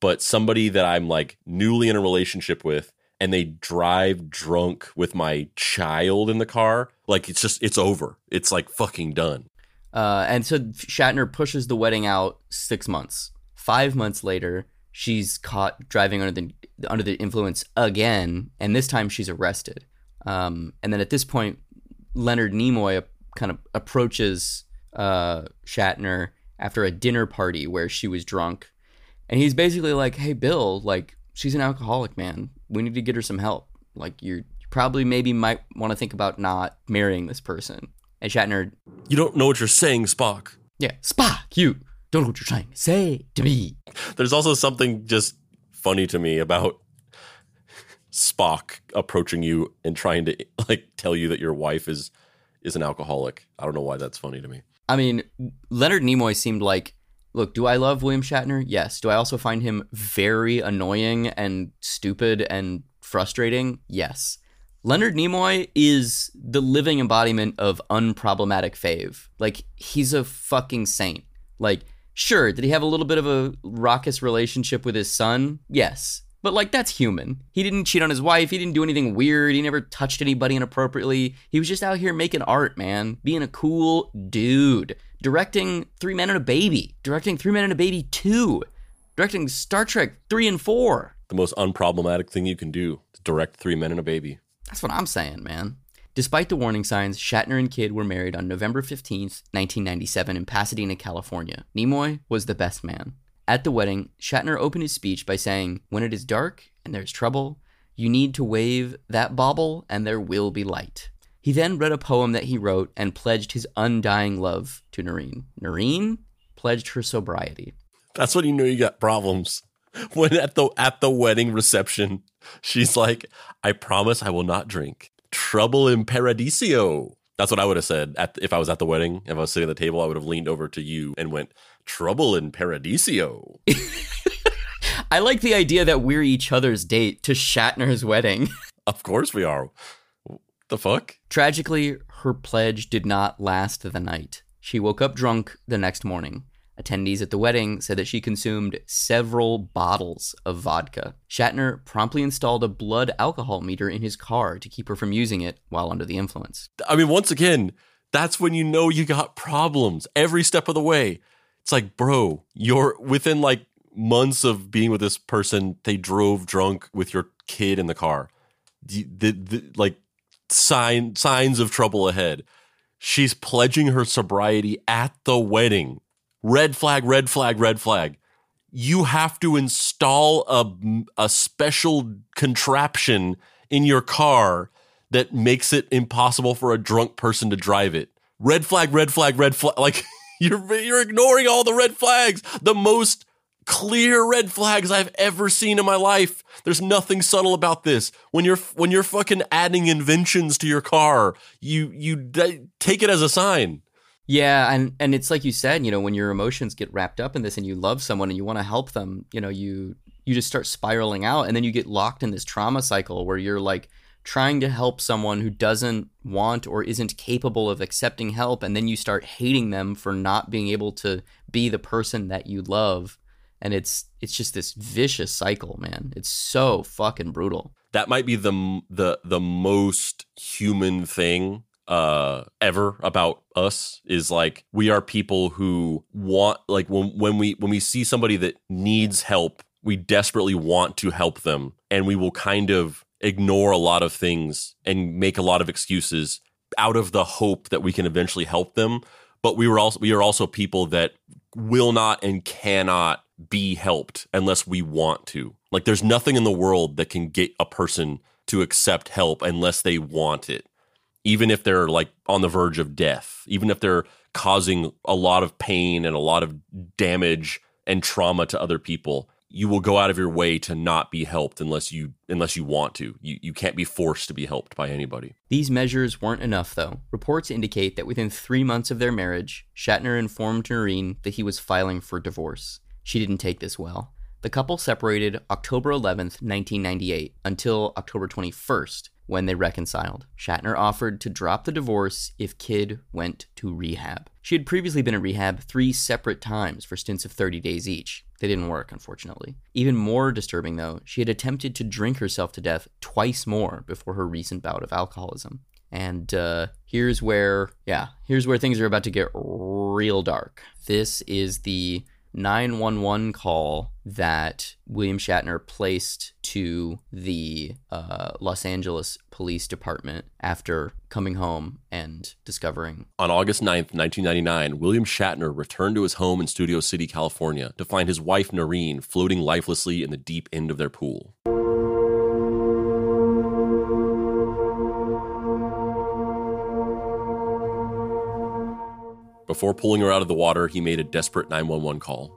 But somebody that I'm like newly in a relationship with and they drive drunk with my child in the car, like it's just it's over. It's like fucking done. Uh, and so Shatner pushes the wedding out six months. Five months later, she's caught driving under the under the influence again, and this time she's arrested. Um, and then at this point, Leonard Nimoy kind of approaches uh, Shatner after a dinner party where she was drunk, and he's basically like, "Hey, Bill, like she's an alcoholic, man. We need to get her some help. Like you're." you Probably, maybe might want to think about not marrying this person. And Shatner, You don't know what you're saying, Spock. yeah, Spock, you don't know what you're trying to say to me. There's also something just funny to me about Spock approaching you and trying to like tell you that your wife is is an alcoholic. I don't know why that's funny to me. I mean, Leonard Nimoy seemed like, look, do I love William Shatner? Yes. Do I also find him very annoying and stupid and frustrating? Yes. Leonard Nimoy is the living embodiment of unproblematic fave. Like, he's a fucking saint. Like, sure, did he have a little bit of a raucous relationship with his son? Yes. But, like, that's human. He didn't cheat on his wife. He didn't do anything weird. He never touched anybody inappropriately. He was just out here making art, man. Being a cool dude. Directing Three Men and a Baby. Directing Three Men and a Baby 2. Directing Star Trek 3 and 4. The most unproblematic thing you can do to direct three men and a baby. That's what I'm saying, man. Despite the warning signs, Shatner and Kidd were married on November 15th, 1997, in Pasadena, California. Nimoy was the best man. At the wedding, Shatner opened his speech by saying, When it is dark and there's trouble, you need to wave that bauble and there will be light. He then read a poem that he wrote and pledged his undying love to Noreen. Noreen pledged her sobriety. That's when you know you got problems. When at the at the wedding reception, she's like, "I promise I will not drink." trouble in paradiso. That's what I would have said at, if I was at the wedding. If I was sitting at the table, I would have leaned over to you and went, trouble in paradiso. I like the idea that we're each other's date to Shatner's wedding. of course we are. The fuck? Tragically, her pledge did not last the night. She woke up drunk the next morning. Attendees at the wedding said that she consumed several bottles of vodka. Shatner promptly installed a blood alcohol meter in his car to keep her from using it while under the influence. I mean, once again, that's when you know you got problems every step of the way. It's like, bro, you're within like months of being with this person, they drove drunk with your kid in the car. The, the, the, like sign signs of trouble ahead. She's pledging her sobriety at the wedding. Red flag, red flag, red flag. You have to install a, a special contraption in your car that makes it impossible for a drunk person to drive it. Red flag, red flag, red flag. Like you're you're ignoring all the red flags. The most clear red flags I've ever seen in my life. There's nothing subtle about this. When you're when you're fucking adding inventions to your car, you you d- take it as a sign. Yeah, and and it's like you said, you know, when your emotions get wrapped up in this and you love someone and you want to help them, you know, you you just start spiraling out and then you get locked in this trauma cycle where you're like trying to help someone who doesn't want or isn't capable of accepting help and then you start hating them for not being able to be the person that you love and it's it's just this vicious cycle, man. It's so fucking brutal. That might be the the the most human thing uh ever about us is like we are people who want like when when we when we see somebody that needs help we desperately want to help them and we will kind of ignore a lot of things and make a lot of excuses out of the hope that we can eventually help them but we were also we are also people that will not and cannot be helped unless we want to. Like there's nothing in the world that can get a person to accept help unless they want it. Even if they're like on the verge of death, even if they're causing a lot of pain and a lot of damage and trauma to other people, you will go out of your way to not be helped unless you unless you want to. You you can't be forced to be helped by anybody. These measures weren't enough though. Reports indicate that within 3 months of their marriage, Shatner informed Noreen that he was filing for divorce. She didn't take this well. The couple separated October 11th, 1998, until October 21st, when they reconciled. Shatner offered to drop the divorce if Kidd went to rehab. She had previously been in rehab three separate times for stints of 30 days each. They didn't work, unfortunately. Even more disturbing, though, she had attempted to drink herself to death twice more before her recent bout of alcoholism. And uh, here's where, yeah, here's where things are about to get real dark. This is the 911 call that William Shatner placed to the uh, Los Angeles Police Department after coming home and discovering. On August 9th, 1999, William Shatner returned to his home in Studio City, California to find his wife Noreen floating lifelessly in the deep end of their pool. Before pulling her out of the water, he made a desperate 911 call.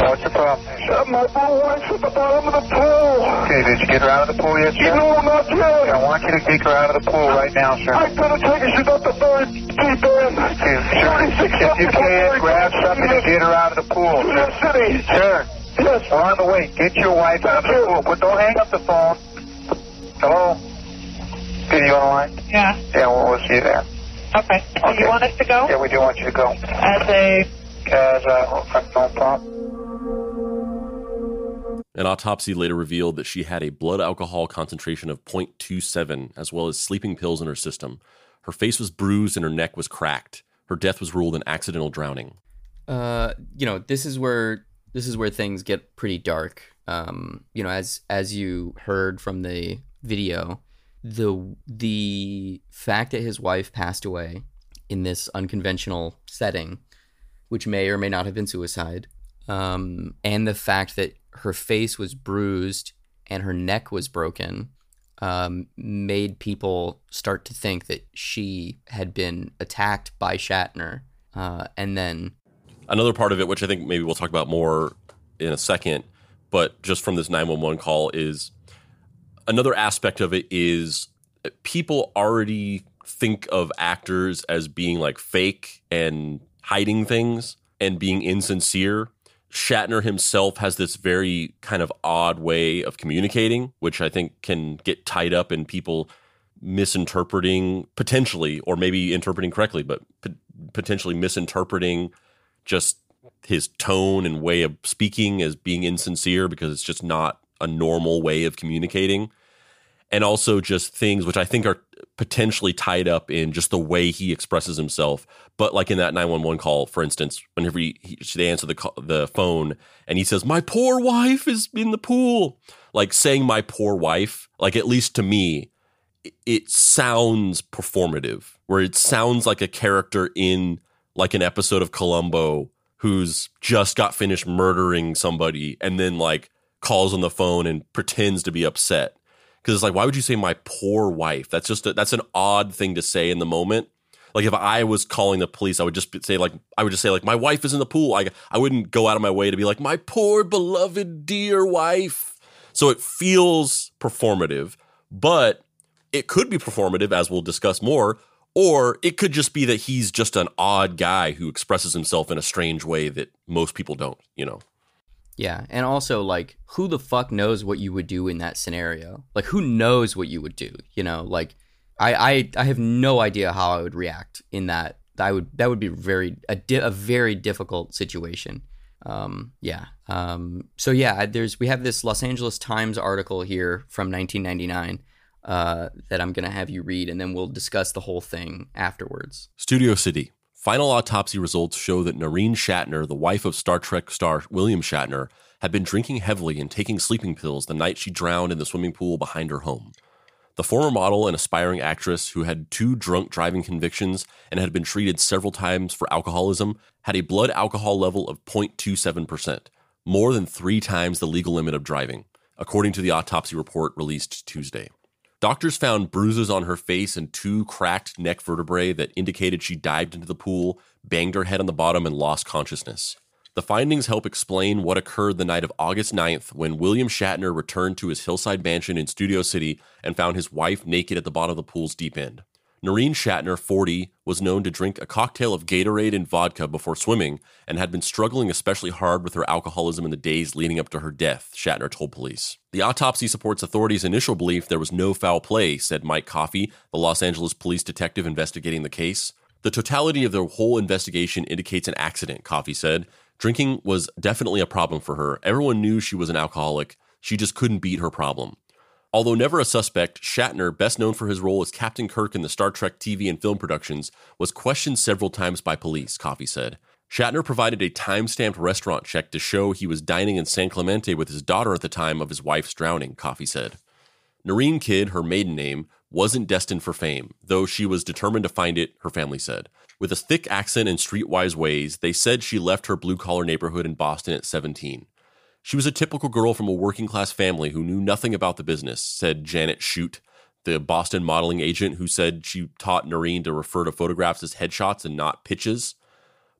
What's the problem? My little wife's at the bottom of the pool. Okay, did you get her out of the pool yet, sir? No, not yet. I want you to take her out of the pool right now, sir. I gotta take her. She's at the very deep end. Okay, sir. If you can, grab something to get her out of the pool. Yes, City. Sir. Yes. We're on the way. Get your wife out of the pool. But don't hang up the phone. Hello? Are you on the line? Yeah. Yeah, well, we'll see you there. Okay. Do you want us to go? Yeah, we do want you to go. As a... As a phone pump. An autopsy later revealed that she had a blood alcohol concentration of 0.27, as well as sleeping pills in her system. Her face was bruised and her neck was cracked. Her death was ruled an accidental drowning. Uh, you know, this is where this is where things get pretty dark. Um, you know, as as you heard from the video, the the fact that his wife passed away in this unconventional setting, which may or may not have been suicide, um, and the fact that her face was bruised and her neck was broken um, made people start to think that she had been attacked by Shatner. Uh, and then another part of it, which I think maybe we'll talk about more in a second, but just from this 911 call, is another aspect of it is uh, people already think of actors as being like fake and hiding things and being insincere. Shatner himself has this very kind of odd way of communicating, which I think can get tied up in people misinterpreting potentially, or maybe interpreting correctly, but p- potentially misinterpreting just his tone and way of speaking as being insincere because it's just not a normal way of communicating. And also just things which I think are potentially tied up in just the way he expresses himself. But like in that 911 call, for instance, whenever he, he, they answer the, call, the phone and he says, My poor wife is in the pool. Like saying my poor wife, like at least to me, it sounds performative, where it sounds like a character in like an episode of Columbo who's just got finished murdering somebody and then like calls on the phone and pretends to be upset. Because it's like, why would you say my poor wife? That's just a, that's an odd thing to say in the moment. Like if I was calling the police, I would just say like I would just say like my wife is in the pool. I I wouldn't go out of my way to be like my poor beloved dear wife. So it feels performative, but it could be performative, as we'll discuss more, or it could just be that he's just an odd guy who expresses himself in a strange way that most people don't, you know? Yeah. And also, like, who the fuck knows what you would do in that scenario? Like, who knows what you would do? You know, like, I, I, I have no idea how I would react in that. I would, that would be very, a, di- a very difficult situation. Um, yeah. Um, so yeah, there's, we have this Los Angeles Times article here from 1999 uh, that I'm going to have you read, and then we'll discuss the whole thing afterwards. Studio City. Final autopsy results show that Noreen Shatner, the wife of Star Trek star William Shatner, had been drinking heavily and taking sleeping pills the night she drowned in the swimming pool behind her home. The former model and aspiring actress, who had two drunk driving convictions and had been treated several times for alcoholism, had a blood alcohol level of 0.27%, more than three times the legal limit of driving, according to the autopsy report released Tuesday. Doctors found bruises on her face and two cracked neck vertebrae that indicated she dived into the pool, banged her head on the bottom, and lost consciousness. The findings help explain what occurred the night of August 9th when William Shatner returned to his hillside mansion in Studio City and found his wife naked at the bottom of the pool's deep end. Noreen Shatner, 40, was known to drink a cocktail of Gatorade and vodka before swimming and had been struggling especially hard with her alcoholism in the days leading up to her death, Shatner told police. The autopsy supports authorities' initial belief there was no foul play, said Mike Coffey, the Los Angeles police detective investigating the case. The totality of the whole investigation indicates an accident, Coffey said. Drinking was definitely a problem for her. Everyone knew she was an alcoholic. She just couldn't beat her problem. Although never a suspect, Shatner, best known for his role as Captain Kirk in the Star Trek TV and film productions, was questioned several times by police, Coffey said. Shatner provided a time stamped restaurant check to show he was dining in San Clemente with his daughter at the time of his wife's drowning, Coffey said. Noreen Kidd, her maiden name, wasn't destined for fame, though she was determined to find it, her family said. With a thick accent and streetwise ways, they said she left her blue collar neighborhood in Boston at 17. She was a typical girl from a working class family who knew nothing about the business, said Janet Shute, the Boston modeling agent who said she taught Noreen to refer to photographs as headshots and not pitches.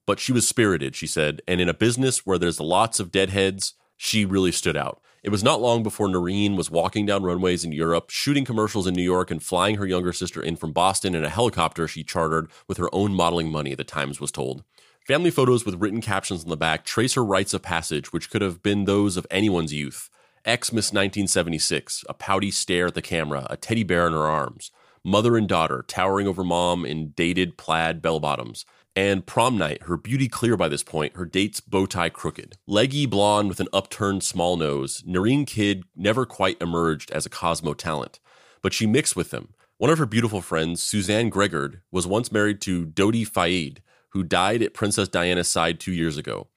But she was spirited, she said, and in a business where there's lots of deadheads, she really stood out. It was not long before Noreen was walking down runways in Europe, shooting commercials in New York, and flying her younger sister in from Boston in a helicopter she chartered with her own modeling money, the Times was told. Family photos with written captions on the back trace her rites of passage, which could have been those of anyone's youth. Xmas 1976, a pouty stare at the camera, a teddy bear in her arms. Mother and daughter towering over mom in dated plaid bell bottoms. And prom night, her beauty clear by this point, her date's bow tie crooked. Leggy blonde with an upturned small nose, Noreen Kidd never quite emerged as a Cosmo talent, but she mixed with them. One of her beautiful friends, Suzanne Gregard, was once married to Dodi Fayed, who died at Princess Diana's side two years ago.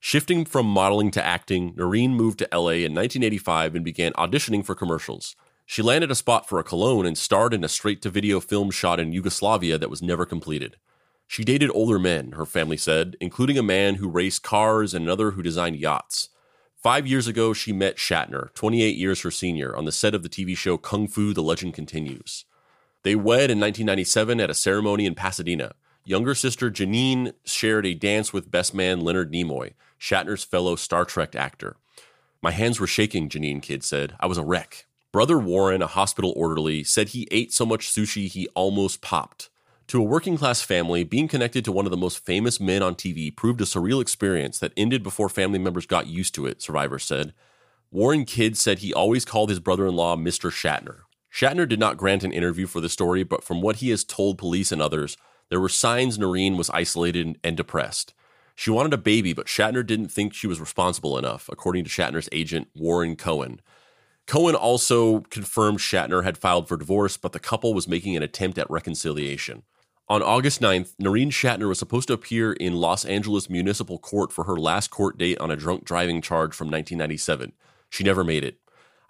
Shifting from modeling to acting, Noreen moved to LA in 1985 and began auditioning for commercials. She landed a spot for a cologne and starred in a straight to video film shot in Yugoslavia that was never completed. She dated older men, her family said, including a man who raced cars and another who designed yachts. Five years ago, she met Shatner, 28 years her senior, on the set of the TV show Kung Fu The Legend Continues. They wed in 1997 at a ceremony in Pasadena. Younger sister Janine shared a dance with best man Leonard Nimoy, Shatner's fellow Star Trek actor. My hands were shaking, Janine Kidd said. I was a wreck. Brother Warren, a hospital orderly, said he ate so much sushi he almost popped. To a working class family, being connected to one of the most famous men on TV proved a surreal experience that ended before family members got used to it, survivors said. Warren Kidd said he always called his brother in law Mr. Shatner. Shatner did not grant an interview for the story, but from what he has told police and others, there were signs Noreen was isolated and depressed. She wanted a baby, but Shatner didn't think she was responsible enough, according to Shatner's agent, Warren Cohen. Cohen also confirmed Shatner had filed for divorce, but the couple was making an attempt at reconciliation. On August 9th, Noreen Shatner was supposed to appear in Los Angeles Municipal Court for her last court date on a drunk driving charge from 1997. She never made it.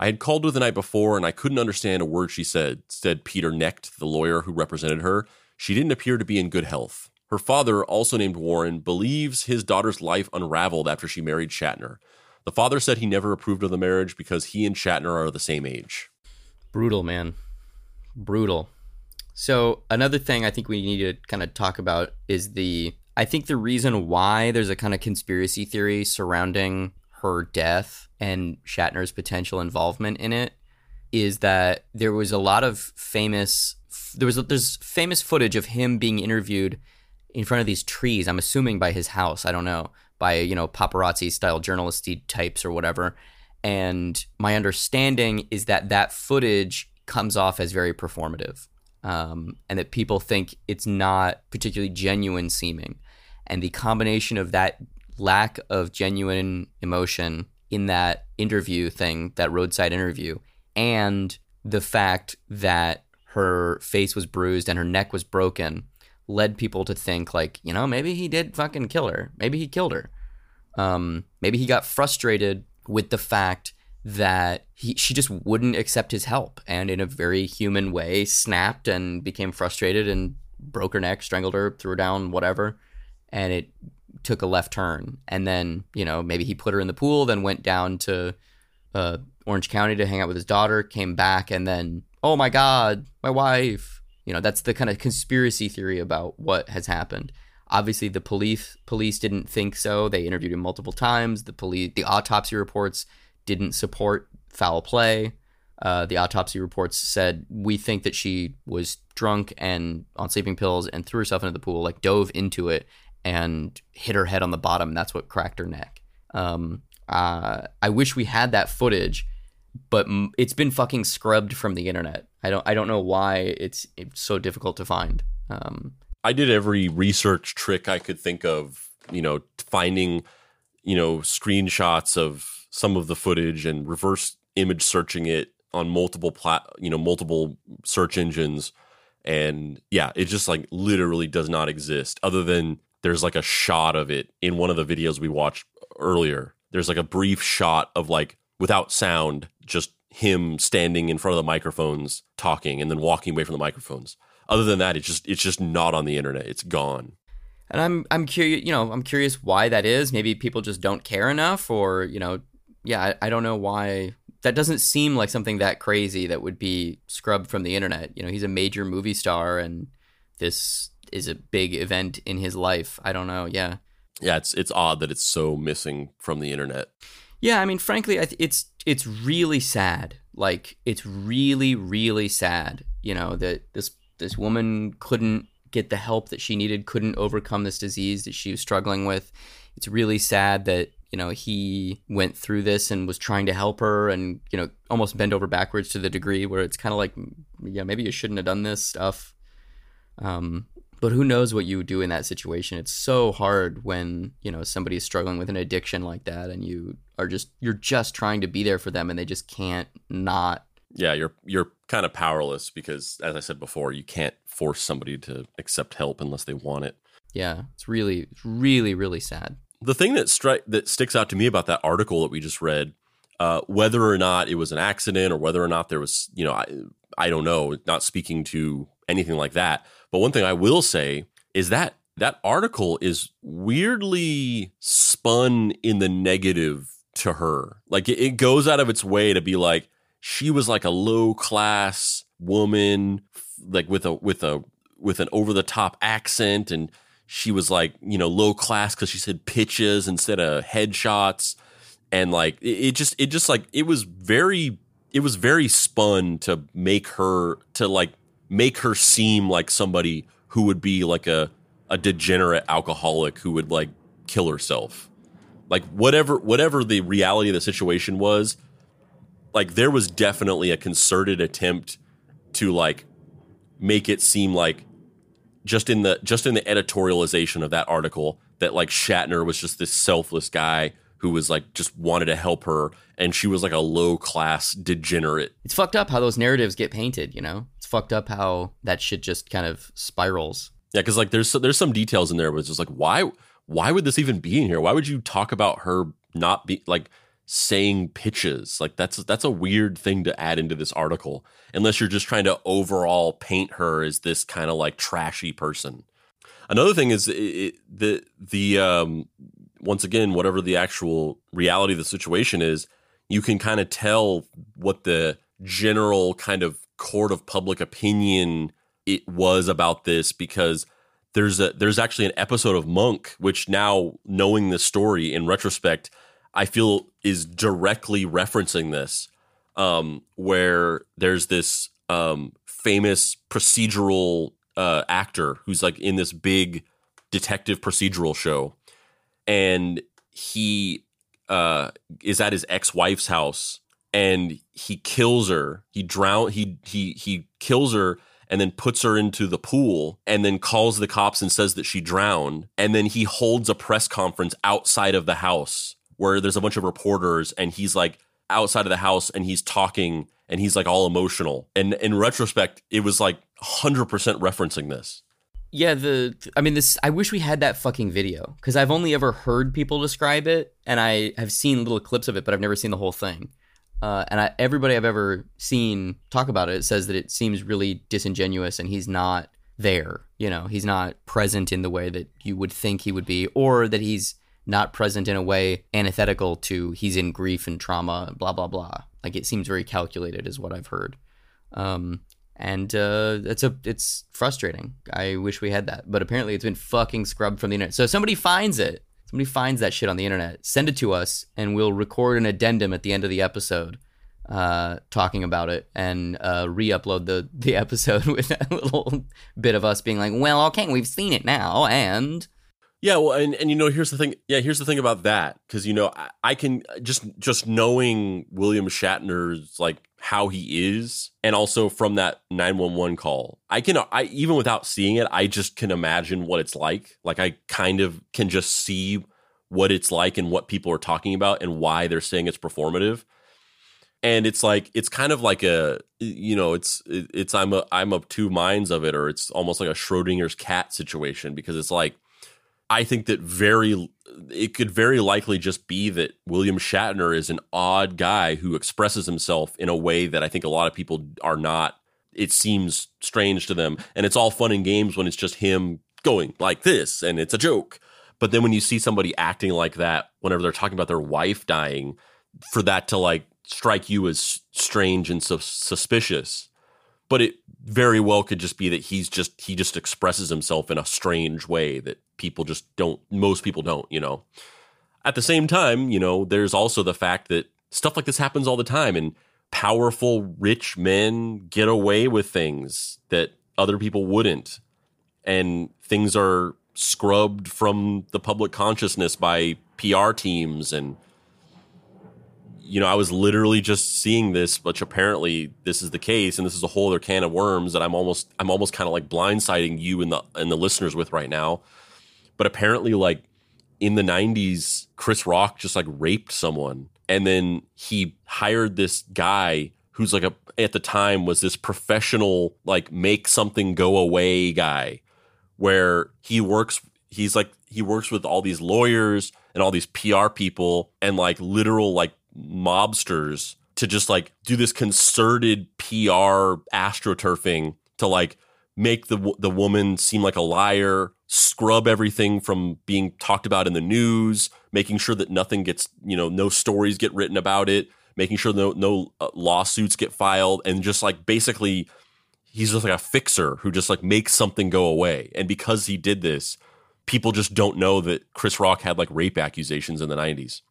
I had called her the night before and I couldn't understand a word she said, said Peter Necht, the lawyer who represented her. She didn't appear to be in good health. Her father, also named Warren, believes his daughter's life unraveled after she married Shatner. The father said he never approved of the marriage because he and Shatner are the same age. Brutal, man. Brutal. So, another thing I think we need to kind of talk about is the I think the reason why there's a kind of conspiracy theory surrounding her death and Shatner's potential involvement in it is that there was a lot of famous there was there's famous footage of him being interviewed in front of these trees. I'm assuming by his house. I don't know by you know paparazzi style journalisty types or whatever. And my understanding is that that footage comes off as very performative um, and that people think it's not particularly genuine seeming. And the combination of that lack of genuine emotion in that interview thing, that roadside interview, and the fact that her face was bruised and her neck was broken led people to think like, you know, maybe he did fucking kill her. Maybe he killed her. Um, maybe he got frustrated with the fact that he she just wouldn't accept his help and in a very human way snapped and became frustrated and broke her neck, strangled her, threw her down, whatever. And it took a left turn. And then, you know, maybe he put her in the pool, then went down to uh, Orange County to hang out with his daughter, came back, and then, oh my God, my wife. You know, that's the kind of conspiracy theory about what has happened. Obviously, the police police didn't think so. They interviewed him multiple times. The police, the autopsy reports didn't support foul play. Uh, the autopsy reports said we think that she was drunk and on sleeping pills and threw herself into the pool, like dove into it and hit her head on the bottom. That's what cracked her neck. Um, uh, I wish we had that footage, but it's been fucking scrubbed from the internet. I don't I don't know why it's it's so difficult to find. Um, I did every research trick I could think of, you know, finding, you know, screenshots of some of the footage and reverse image searching it on multiple plat, you know, multiple search engines. And yeah, it just like literally does not exist other than there's like a shot of it in one of the videos we watched earlier. There's like a brief shot of like without sound, just him standing in front of the microphones talking and then walking away from the microphones. Other than that, it's just it's just not on the internet. It's gone. And I'm I'm curious, you know, I'm curious why that is. Maybe people just don't care enough, or you know, yeah, I, I don't know why. That doesn't seem like something that crazy that would be scrubbed from the internet. You know, he's a major movie star, and this is a big event in his life. I don't know. Yeah. Yeah, it's it's odd that it's so missing from the internet. Yeah, I mean, frankly, it's it's really sad. Like, it's really, really sad. You know that this this woman couldn't get the help that she needed, couldn't overcome this disease that she was struggling with. It's really sad that you know he went through this and was trying to help her, and you know almost bend over backwards to the degree where it's kind of like, yeah, maybe you shouldn't have done this stuff. Um, but who knows what you would do in that situation it's so hard when you know somebody is struggling with an addiction like that and you are just you're just trying to be there for them and they just can't not yeah you're you're kind of powerless because as i said before you can't force somebody to accept help unless they want it. Yeah it's really really really sad. The thing that stri- that sticks out to me about that article that we just read uh, whether or not it was an accident or whether or not there was you know I, I don't know not speaking to anything like that. But one thing I will say is that that article is weirdly spun in the negative to her. Like it, it goes out of its way to be like she was like a low class woman, like with a with a with an over the top accent, and she was like you know low class because she said pitches instead of headshots, and like it, it just it just like it was very it was very spun to make her to like make her seem like somebody who would be like a a degenerate alcoholic who would like kill herself. Like whatever whatever the reality of the situation was, like there was definitely a concerted attempt to like make it seem like just in the just in the editorialization of that article that like Shatner was just this selfless guy who was like just wanted to help her and she was like a low class degenerate. It's fucked up how those narratives get painted, you know? It's fucked up how that shit just kind of spirals. Yeah, cuz like there's there's some details in there where it's just like why why would this even be in here? Why would you talk about her not be like saying pitches? Like that's that's a weird thing to add into this article unless you're just trying to overall paint her as this kind of like trashy person. Another thing is it, the the um once again whatever the actual reality of the situation is, you can kind of tell what the general kind of court of public opinion it was about this because there's a there's actually an episode of Monk which now knowing the story in retrospect I feel is directly referencing this um, where there's this um, famous procedural uh, actor who's like in this big detective procedural show. And he uh, is at his ex-wife's house and he kills her. He drown he he he kills her and then puts her into the pool and then calls the cops and says that she drowned. And then he holds a press conference outside of the house where there's a bunch of reporters and he's like outside of the house and he's talking and he's like all emotional. And in retrospect, it was like 100% referencing this. Yeah, the I mean this I wish we had that fucking video cuz I've only ever heard people describe it and I have seen little clips of it but I've never seen the whole thing. Uh, and I, everybody I've ever seen talk about it says that it seems really disingenuous and he's not there. You know, he's not present in the way that you would think he would be, or that he's not present in a way antithetical to he's in grief and trauma, blah, blah, blah. Like it seems very calculated, is what I've heard. Um, and uh, it's a it's frustrating. I wish we had that, but apparently it's been fucking scrubbed from the internet. So if somebody finds it, somebody finds that shit on the internet, send it to us, and we'll record an addendum at the end of the episode uh, talking about it and uh, re-upload the the episode with a little bit of us being like, "Well, okay, we've seen it now," and yeah, well, and, and you know, here's the thing. Yeah, here's the thing about that because you know, I, I can just just knowing William Shatner's like how he is, and also from that nine one one call, I can I even without seeing it, I just can imagine what it's like. Like I kind of can just see what it's like and what people are talking about and why they're saying it's performative and it's like it's kind of like a you know it's it's i'm a i'm of two minds of it or it's almost like a schrodinger's cat situation because it's like i think that very it could very likely just be that william shatner is an odd guy who expresses himself in a way that i think a lot of people are not. It seems strange to them. And it's all fun and games when it's just him going like this and it's a joke. But then when you see somebody acting like that whenever they're talking about their wife dying for that to like strike you as strange and su- suspicious. But it very well could just be that he's just he just expresses himself in a strange way that people just don't most people don't you know? At the same time you know there's also the fact that stuff like this happens all the time and powerful rich men get away with things that other people wouldn't. And things are scrubbed from the public consciousness by PR teams and you know, I was literally just seeing this, which apparently this is the case, and this is a whole other can of worms that I'm almost I'm almost kind of like blindsiding you and the and the listeners with right now. But apparently, like in the '90s, Chris Rock just like raped someone, and then he hired this guy who's like a at the time was this professional like make something go away guy, where he works. He's like he works with all these lawyers and all these PR people and like literal like mobsters to just like do this concerted PR astroturfing to like make the the woman seem like a liar, scrub everything from being talked about in the news, making sure that nothing gets, you know, no stories get written about it, making sure no no uh, lawsuits get filed and just like basically he's just like a fixer who just like makes something go away. And because he did this, people just don't know that Chris Rock had like rape accusations in the 90s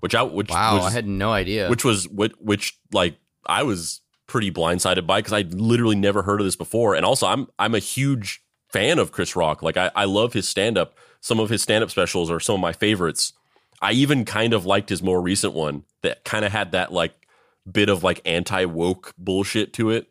which I which wow, was, I had no idea. Which was which, which like I was pretty blindsided by because I literally never heard of this before. And also, I'm I'm a huge fan of Chris Rock. Like I, I love his stand up. Some of his stand up specials are some of my favorites. I even kind of liked his more recent one that kind of had that like bit of like anti woke bullshit to it.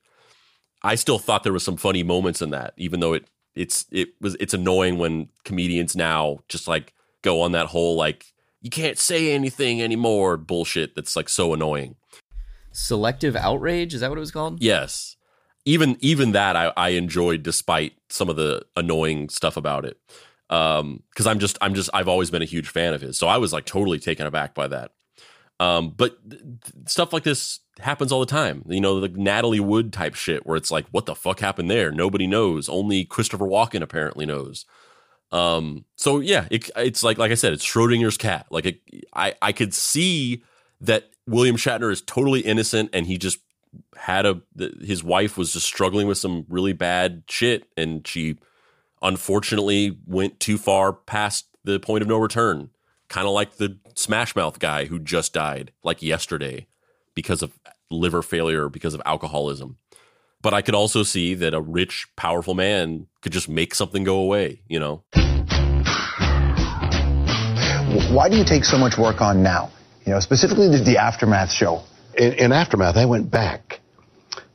I still thought there was some funny moments in that, even though it it's it was it's annoying when comedians now just like go on that whole like you can't say anything anymore bullshit that's like so annoying. Selective outrage is that what it was called? Yes. Even even that I, I enjoyed despite some of the annoying stuff about it. Um because I'm just I'm just I've always been a huge fan of his. So I was like totally taken aback by that. Um but th- stuff like this happens all the time. You know, the Natalie Wood type shit where it's like what the fuck happened there? Nobody knows. Only Christopher Walken apparently knows. Um so yeah, it, it's like like I said, it's Schrodinger's cat. Like it, I I could see that William Shatner is totally innocent and he just had a his wife was just struggling with some really bad shit and she unfortunately went too far past the point of no return kind of like the smash mouth guy who just died like yesterday because of liver failure because of alcoholism but i could also see that a rich powerful man could just make something go away you know Why do you take so much work on now? You know, specifically the, the Aftermath show. In, in Aftermath, I went back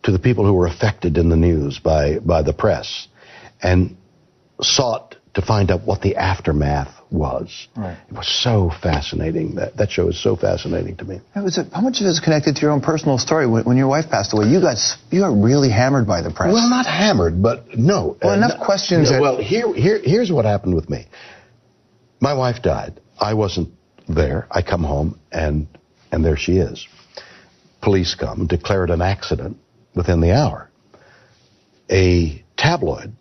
to the people who were affected in the news by, by the press and sought to find out what the aftermath was. Right. It was so fascinating. That, that show is so fascinating to me. How, was it, how much of it is connected to your own personal story? When, when your wife passed away, you got you got really hammered by the press. Well, not hammered, but no. Well, Uh, enough no- questions no, that- well, here, here, here's what happened with me. My wife died. I wasn't there. I come home and and there she is. Police come, declare it an accident within the hour. A tabloid,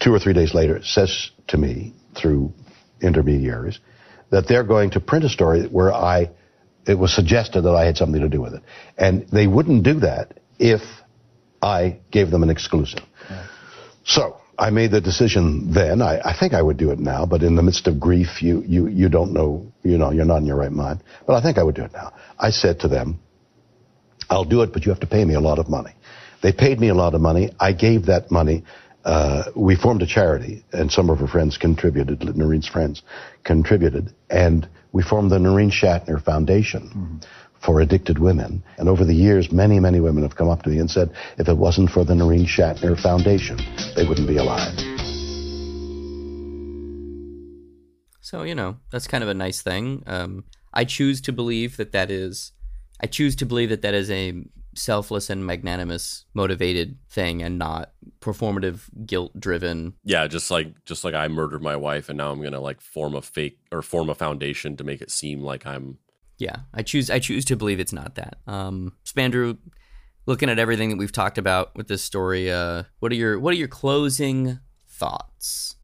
two or three days later, says to me through intermediaries that they're going to print a story where I, it was suggested that I had something to do with it. And they wouldn't do that if I gave them an exclusive. So I made the decision then. I, I think I would do it now, but in the midst of grief, you, you, you don't know, you know, you're not in your right mind. But I think I would do it now. I said to them, I'll do it, but you have to pay me a lot of money. They paid me a lot of money. I gave that money. Uh, we formed a charity, and some of her friends contributed. Nerine's friends contributed, and we formed the Nerine Shatner Foundation for addicted women. And over the years, many, many women have come up to me and said, if it wasn't for the Nerine Shatner Foundation, they wouldn't be alive. So you know that's kind of a nice thing. Um, I choose to believe that that is, I choose to believe that that is a selfless and magnanimous, motivated thing, and not performative, guilt-driven. yeah just like just like i murdered my wife and now i'm gonna like form a fake or form a foundation to make it seem like i'm Yeah, I choose. I choose to believe it's not that. Um, Spandrew, looking at everything that we've talked about with this story, uh, what are your what are your closing thoughts?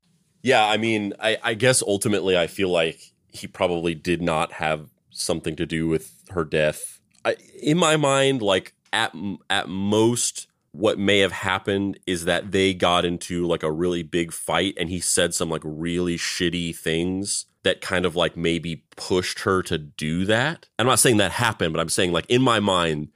Yeah, I mean, I, I guess ultimately I feel like he probably did not have something to do with her death. I, in my mind, like at at most, what may have happened is that they got into like a really big fight, and he said some like really shitty things that kind of like maybe pushed her to do that. I'm not saying that happened, but I'm saying like in my mind,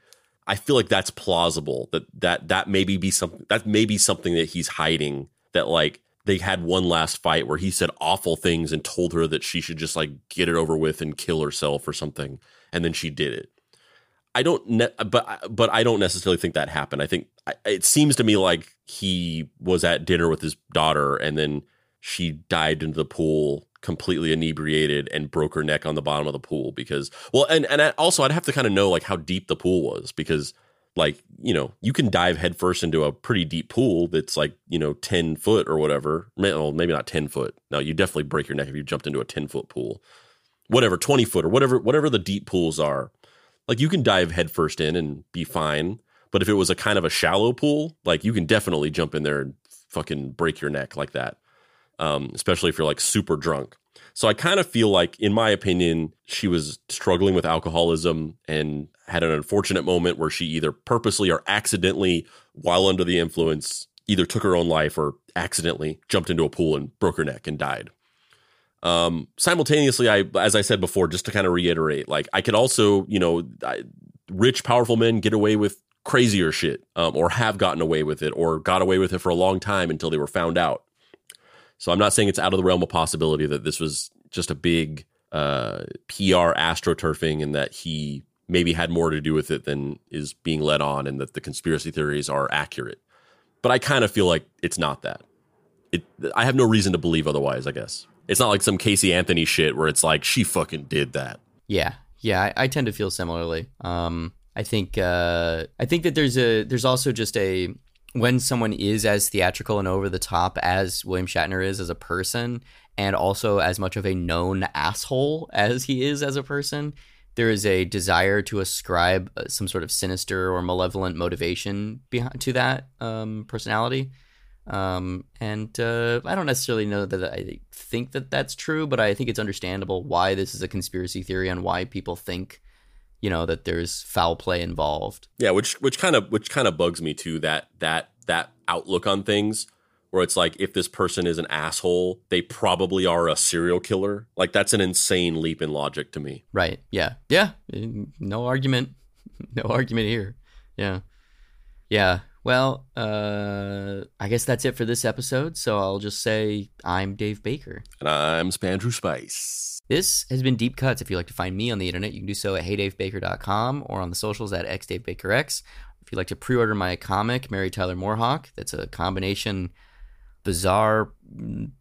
I feel like that's plausible. That that that maybe be something that may be something that he's hiding. That like they had one last fight where he said awful things and told her that she should just like get it over with and kill herself or something, and then she did it. I don't, ne- but but I don't necessarily think that happened. I think it seems to me like he was at dinner with his daughter, and then she dived into the pool completely inebriated and broke her neck on the bottom of the pool because well, and and I- also I'd have to kind of know like how deep the pool was because like you know you can dive headfirst into a pretty deep pool that's like you know 10 foot or whatever. Well, maybe not 10 foot. No you definitely break your neck if you jumped into a 10 foot pool. Whatever 20 foot or whatever whatever the deep pools are like you can dive headfirst in and be fine but if it was a kind of a shallow pool like you can definitely jump in there and fucking break your neck like that um, especially if you're like super drunk so I kind of feel like, in my opinion, she was struggling with alcoholism and had an unfortunate moment where she either purposely or accidentally, while under the influence, either took her own life or accidentally jumped into a pool and broke her neck and died. Um, simultaneously, I, as I said before, just to kind of reiterate, like I could also, you know, I, rich, powerful men get away with crazier shit, um, or have gotten away with it, or got away with it for a long time until they were found out. So I'm not saying it's out of the realm of possibility that this was just a big uh, PR astroturfing and that he maybe had more to do with it than is being led on, and that the conspiracy theories are accurate. But I kind of feel like it's not that. It. I have no reason to believe otherwise. I guess it's not like some Casey Anthony shit where it's like she fucking did that. Yeah, yeah, I, I tend to feel similarly. Um, I think uh, I think that there's a there's also just a when someone is as theatrical and over the top as William Shatner is as a person, and also as much of a known asshole as he is as a person, there is a desire to ascribe uh, some sort of sinister or malevolent motivation behind to that um, personality. Um, and uh, I don't necessarily know that I think that that's true, but I think it's understandable why this is a conspiracy theory and why people think, you know, that there's foul play involved. Yeah, which which kind of which kind of bugs me too. That that that outlook on things, where it's like if this person is an asshole, they probably are a serial killer. Like that's an insane leap in logic to me. Right. Yeah. Yeah. No argument. No argument here. Yeah. Yeah. Well, uh, I guess that's it for this episode. So I'll just say I'm Dave Baker. And I'm Spandrew Spice. This has been Deep Cuts. If you'd like to find me on the internet, you can do so at heydavebaker.com or on the socials at xdavebakerx. If you'd like to pre order my comic, Mary Tyler MooreHawk, that's a combination bizarre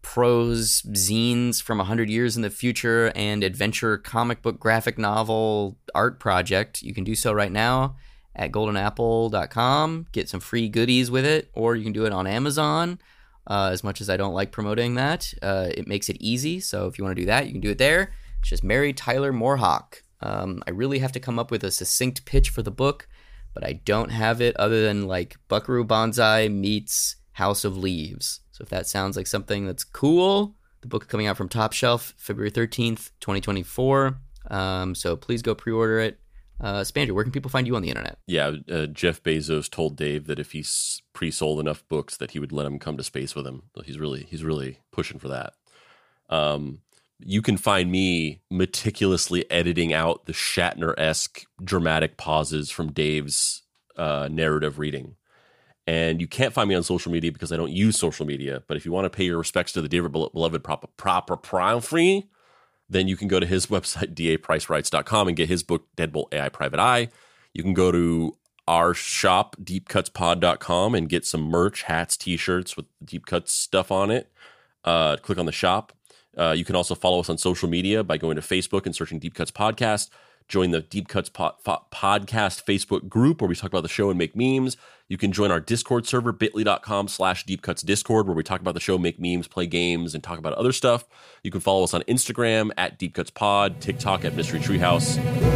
prose zines from 100 years in the future and adventure comic book graphic novel art project, you can do so right now at goldenapple.com. Get some free goodies with it, or you can do it on Amazon. Uh, as much as I don't like promoting that, uh, it makes it easy. So if you want to do that, you can do it there. It's just Mary Tyler MooreHawk. Um, I really have to come up with a succinct pitch for the book, but I don't have it other than like Buckaroo Banzai meets House of Leaves. So if that sounds like something that's cool, the book coming out from Top Shelf February 13th, 2024. Um, so please go pre order it. Uh, Spandrew, where can people find you on the internet? Yeah, uh, Jeff Bezos told Dave that if he pre-sold enough books, that he would let him come to space with him. So he's really he's really pushing for that. Um, you can find me meticulously editing out the Shatner-esque dramatic pauses from Dave's uh, narrative reading. And you can't find me on social media because I don't use social media. But if you want to pay your respects to the David beloved proper proper prime free, then you can go to his website, dapricewrites.com, and get his book, Deadbolt AI Private Eye. You can go to our shop, deepcutspod.com, and get some merch, hats, t shirts with Deep Cuts stuff on it. Uh, click on the shop. Uh, you can also follow us on social media by going to Facebook and searching Deep Cuts Podcast. Join the Deep Cuts po- po- Podcast Facebook group where we talk about the show and make memes. You can join our Discord server, bit.ly.com slash Deep Cuts Discord, where we talk about the show, make memes, play games, and talk about other stuff. You can follow us on Instagram at Deep Cuts Pod, TikTok at Mystery Treehouse.